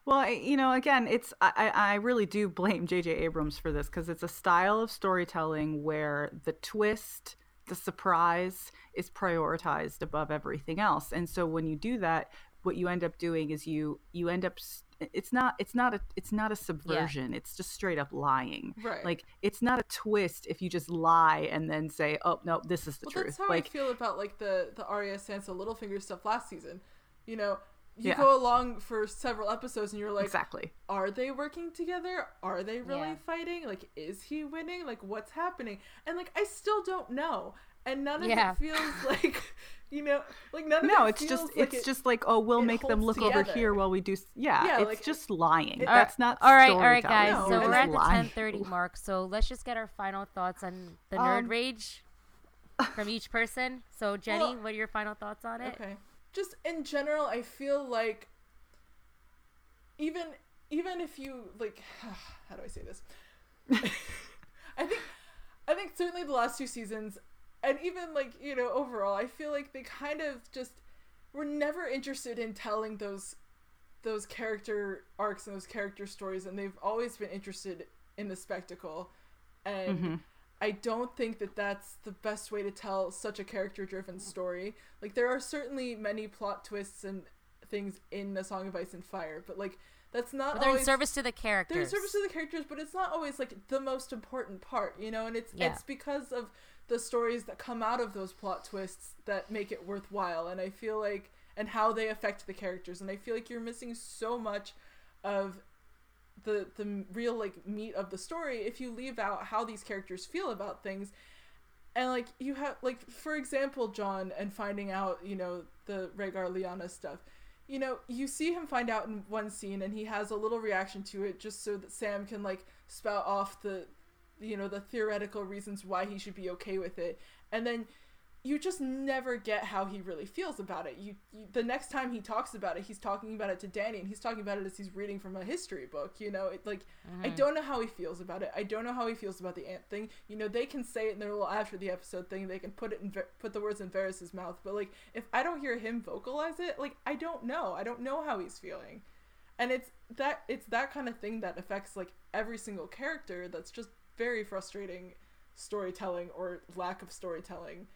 Well, I, you know, again, it's I, I really do blame J.J. Abrams for this because it's a style of storytelling where the twist, the surprise, is prioritized above everything else, and so when you do that, what you end up doing is you you end up. It's not. It's not a. It's not a subversion. It's just straight up lying. Right. Like it's not a twist if you just lie and then say, "Oh no, this is the well, truth." that's how like I feel about like the the Arya Sansa Littlefinger stuff last season. You know, you Yeah. go along for several episodes and you're like, exactly. are they working together? Are they really Yeah. fighting? Like, is he winning? Like, what's happening? And like, I still don't know. And none of Yeah. it feels <laughs> like, you know, like none of No, it it's feels just like it's it- just like oh we'll make them holds look over here while we do yeah, Yeah, it's like, just lying. it- That's not all right, all right, guys. No, so we're that's at the ten thirty mark. So let's just get our final thoughts on the nerd Um, rage from each person. So Jenny, Well- what are your final thoughts on it? Okay. Just in general, I feel like even even if you like <sighs> how do I say this? <laughs> I think I think certainly the last two seasons and even like, you know, overall, I feel like they kind of just were never interested in telling those those character arcs and those character stories and they've always been interested in the spectacle and Mm-hmm. I don't think that that's the best way to tell such a character driven story. Like there are certainly many plot twists and things in A Song of Ice and Fire, but like that's not But they're in service to the characters. they're in service to the characters, but it's not always like the most important part, you know. And it's Yeah. it's because of the stories that come out of those plot twists that make it worthwhile. And I feel like and how they affect the characters. And I feel like you're missing so much of the the real like meat of the story if you leave out how these characters feel about things. And like you have like for example, Jon and finding out you know the Rhaegar Lyanna stuff you know, you see him find out in one scene and he has a little reaction to it just so that Sam can like spout off the you know, the theoretical reasons why he should be okay with it. And then you just never get how he really feels about it. You, you the next time he talks about it, he's talking about it to Dany and he's talking about it as he's reading from a history book, you know? It like I mm-hmm. don't know how he feels about it. I don't know how he feels about the ant thing. You know, they can say it in their little after the episode thing. They can put it in Ver- put the words in Varys's mouth, but like if I don't hear him vocalize it, like I don't know. I don't know how he's feeling. And it's that it's that kind of thing that affects like every single character that's just very frustrating storytelling or lack of storytelling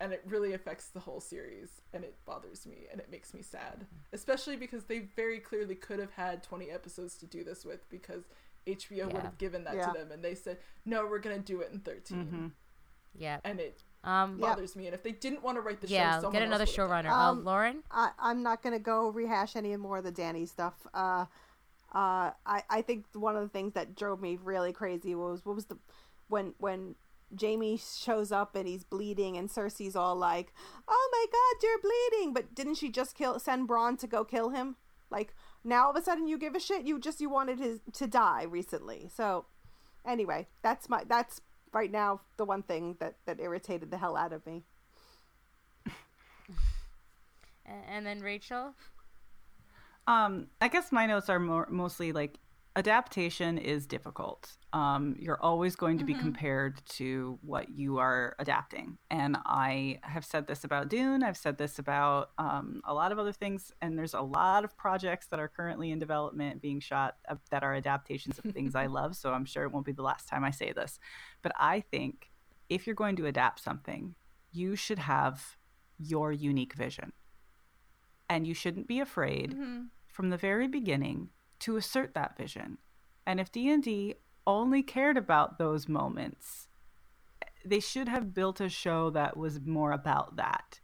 and it really affects the whole series and it bothers me and it makes me sad especially because they very clearly could have had 20 episodes to do this with because HBO would have given that Yeah. to them and they said no we're going to do it in 13 Mhm. yeah. and it Um, Yep. bothers me. And if they didn't want to write the yeah, show, someone get another else would've done showrunner. it. uh, Um, Lauren. I, I'm not gonna go rehash any more of the Dany stuff. Uh, uh, I, I think one of the things that drove me really crazy was what was the when when Jaime shows up and he's bleeding and Cersei's all like, "Oh my God, you're bleeding!" But didn't she just kill send Bronn to go kill him? Like now all of a sudden you give a shit. You just you wanted his to die recently. So anyway, that's my that's right now the one thing that that irritated the hell out of me. <laughs> And then Rachel. Um, I guess my notes are more, mostly like adaptation is difficult. Um, you're always going to be compared to what you are adapting. And I have said this about Dune. I've said this about um, a lot of other things. And there's a lot of projects that are currently in development being shot uh, that are adaptations of things I <laughs> love. So I'm sure it won't be the last time I say this. But I think if you're going to adapt something, you should have your unique vision. And you shouldn't be afraid from the very beginning to assert that vision. And if D&D only cared about those moments, they should have built a show that was more about that.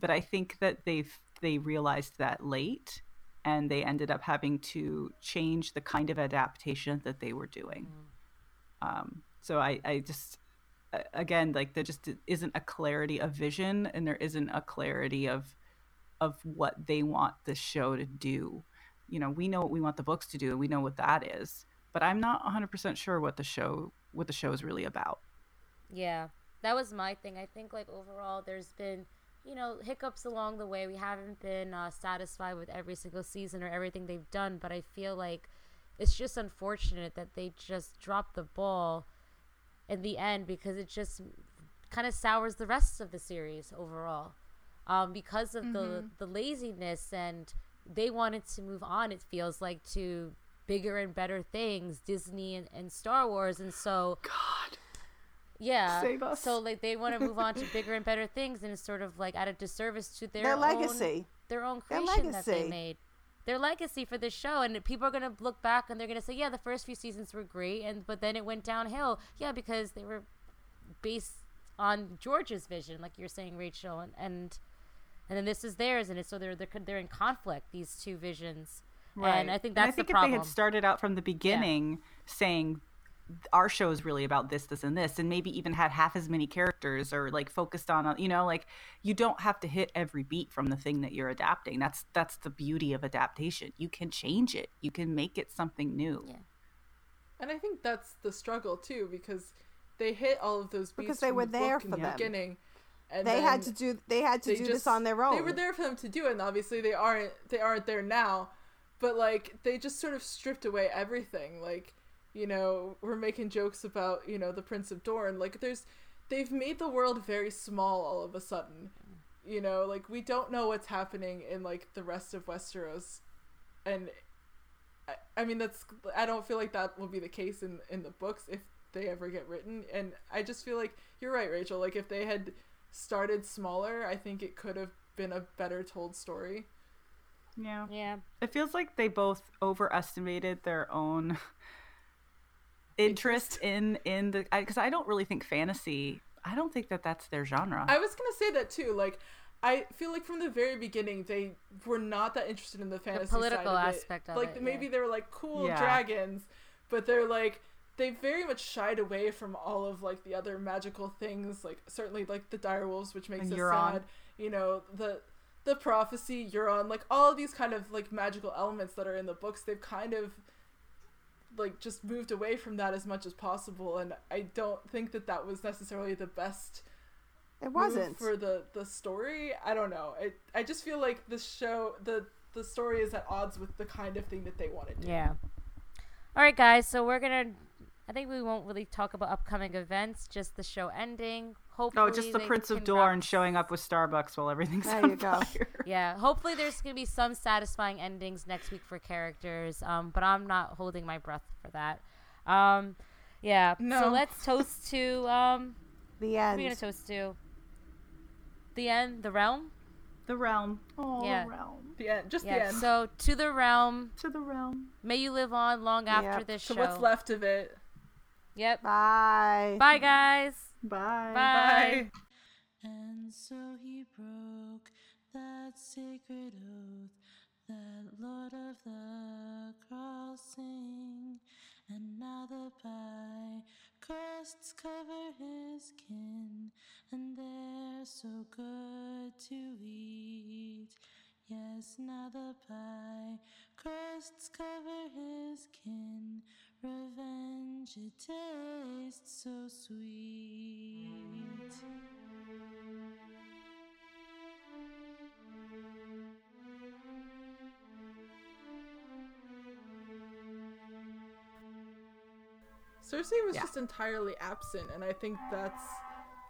But I think that they've they realized that late and they ended up having to change the kind of adaptation that they were doing. Um, so I, I just again like there just isn't a clarity of vision and there isn't a clarity of of what they want the show to do you know we know what we want the books to do and we know what that is but i'm not 100% sure what the show what the show is really about Yeah, that was my thing. I think like overall, there's been you know hiccups along the way. We haven't been uh, satisfied with every single season or everything they've done, but I feel like it's just unfortunate that they just dropped the ball in the end because it just kind of sours the rest of the series overall um, because of the the laziness and they wanted to move on. It feels like to bigger and better things, Disney and, and Star Wars, and so god yeah. Save us. So like they want to move on to <laughs> bigger and better things, and it's sort of like at a disservice to their, Their own- legacy. their own Their creation that they made, their legacy for this show. And people are gonna look back and they're gonna say, yeah, the first few seasons were great, and but then it went downhill. Yeah, because they were based on George's vision, like you're saying, Rachel, and and, and then this is theirs, and it's so they're they're they're in conflict these two visions. And I think that's I think the if problem. they had started out from the beginning saying our show is really about this, this, and this, and maybe even had half as many characters or like focused on, uh, you know, like you don't have to hit every beat from the thing that you're adapting. That's that's the beauty of adaptation. You can change it. You can make it something new. Yeah. And I think that's the struggle too, because they hit all of those beats Because they from were the there book in for the them. beginning. And They had to do they had to they do just- this on their own. They were there for them to do it, and obviously they aren't. They aren't there now. But like they just sort of stripped away everything. Like you know, we're making jokes about you know the Prince of Dorne. Like there's, they've made the world very small all of a sudden. You know, like we don't know what's happening in like the rest of Westeros, and I, I mean that's I don't feel like that will be the case in in the books if they ever get written. And I just feel like you're right, Rachel. Like if they had started smaller, I think it could have been a better told story. Yeah. Yeah. It feels like they both overestimated their own <laughs> interest in in the because I, don't really think fantasy. I don't think that that's their genre. I was gonna say that too. Like, I feel like from the very beginning they were not that interested in the fantasy political side of it. aspect of like it, maybe yeah. they were like cool Yeah. dragons, but they're like they very much shied away from all of like the other magical things. Like certainly like the direwolves, which makes And us Euron. sad. You know the the prophecy, Euron, like all of these kind of like magical elements that are in the books. They've kind of like just moved away from that as much as possible and i don't think that that was necessarily the best it wasn't. for the the story i don't know it, i just feel like the show the the story is at odds with the kind of thing that they wanted. Yeah. All right, guys. So we're gonna. I think we won't really talk about upcoming events. Just the show ending. Hopefully. oh, just the Prince of can Dorne wrap- showing up with Starbucks while everything's There on you go. fire. <laughs> Yeah. Hopefully, there's gonna be some satisfying endings next week for characters. Um, but I'm not holding my breath for that. Um, yeah. So let's toast to um. <laughs> the What are we gonna end. toast to? The end. The realm. The realm. Oh, Yeah. the realm. the end just the end So to the realm. To the realm. May you live on long after Yep. this so show. what's left of it Yep. Bye. Bye, guys. Bye. Bye. bye And so he broke that sacred oath that Lord of the crossing. And now the pie crusts cover his kin, and they're so good to eat. Yes, now the pie crusts cover his kin. Revenge, it tastes so sweet. Cersei was Yeah. just entirely absent, and I think that's,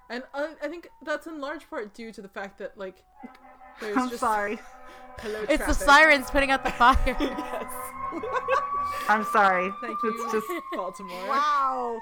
and I think that's in large part due to the fact that like, there's I'm just sorry. It's the sirens putting out the <laughs> fire. yes. <laughs> I'm sorry. Thank It's you, just <laughs> Baltimore. Wow.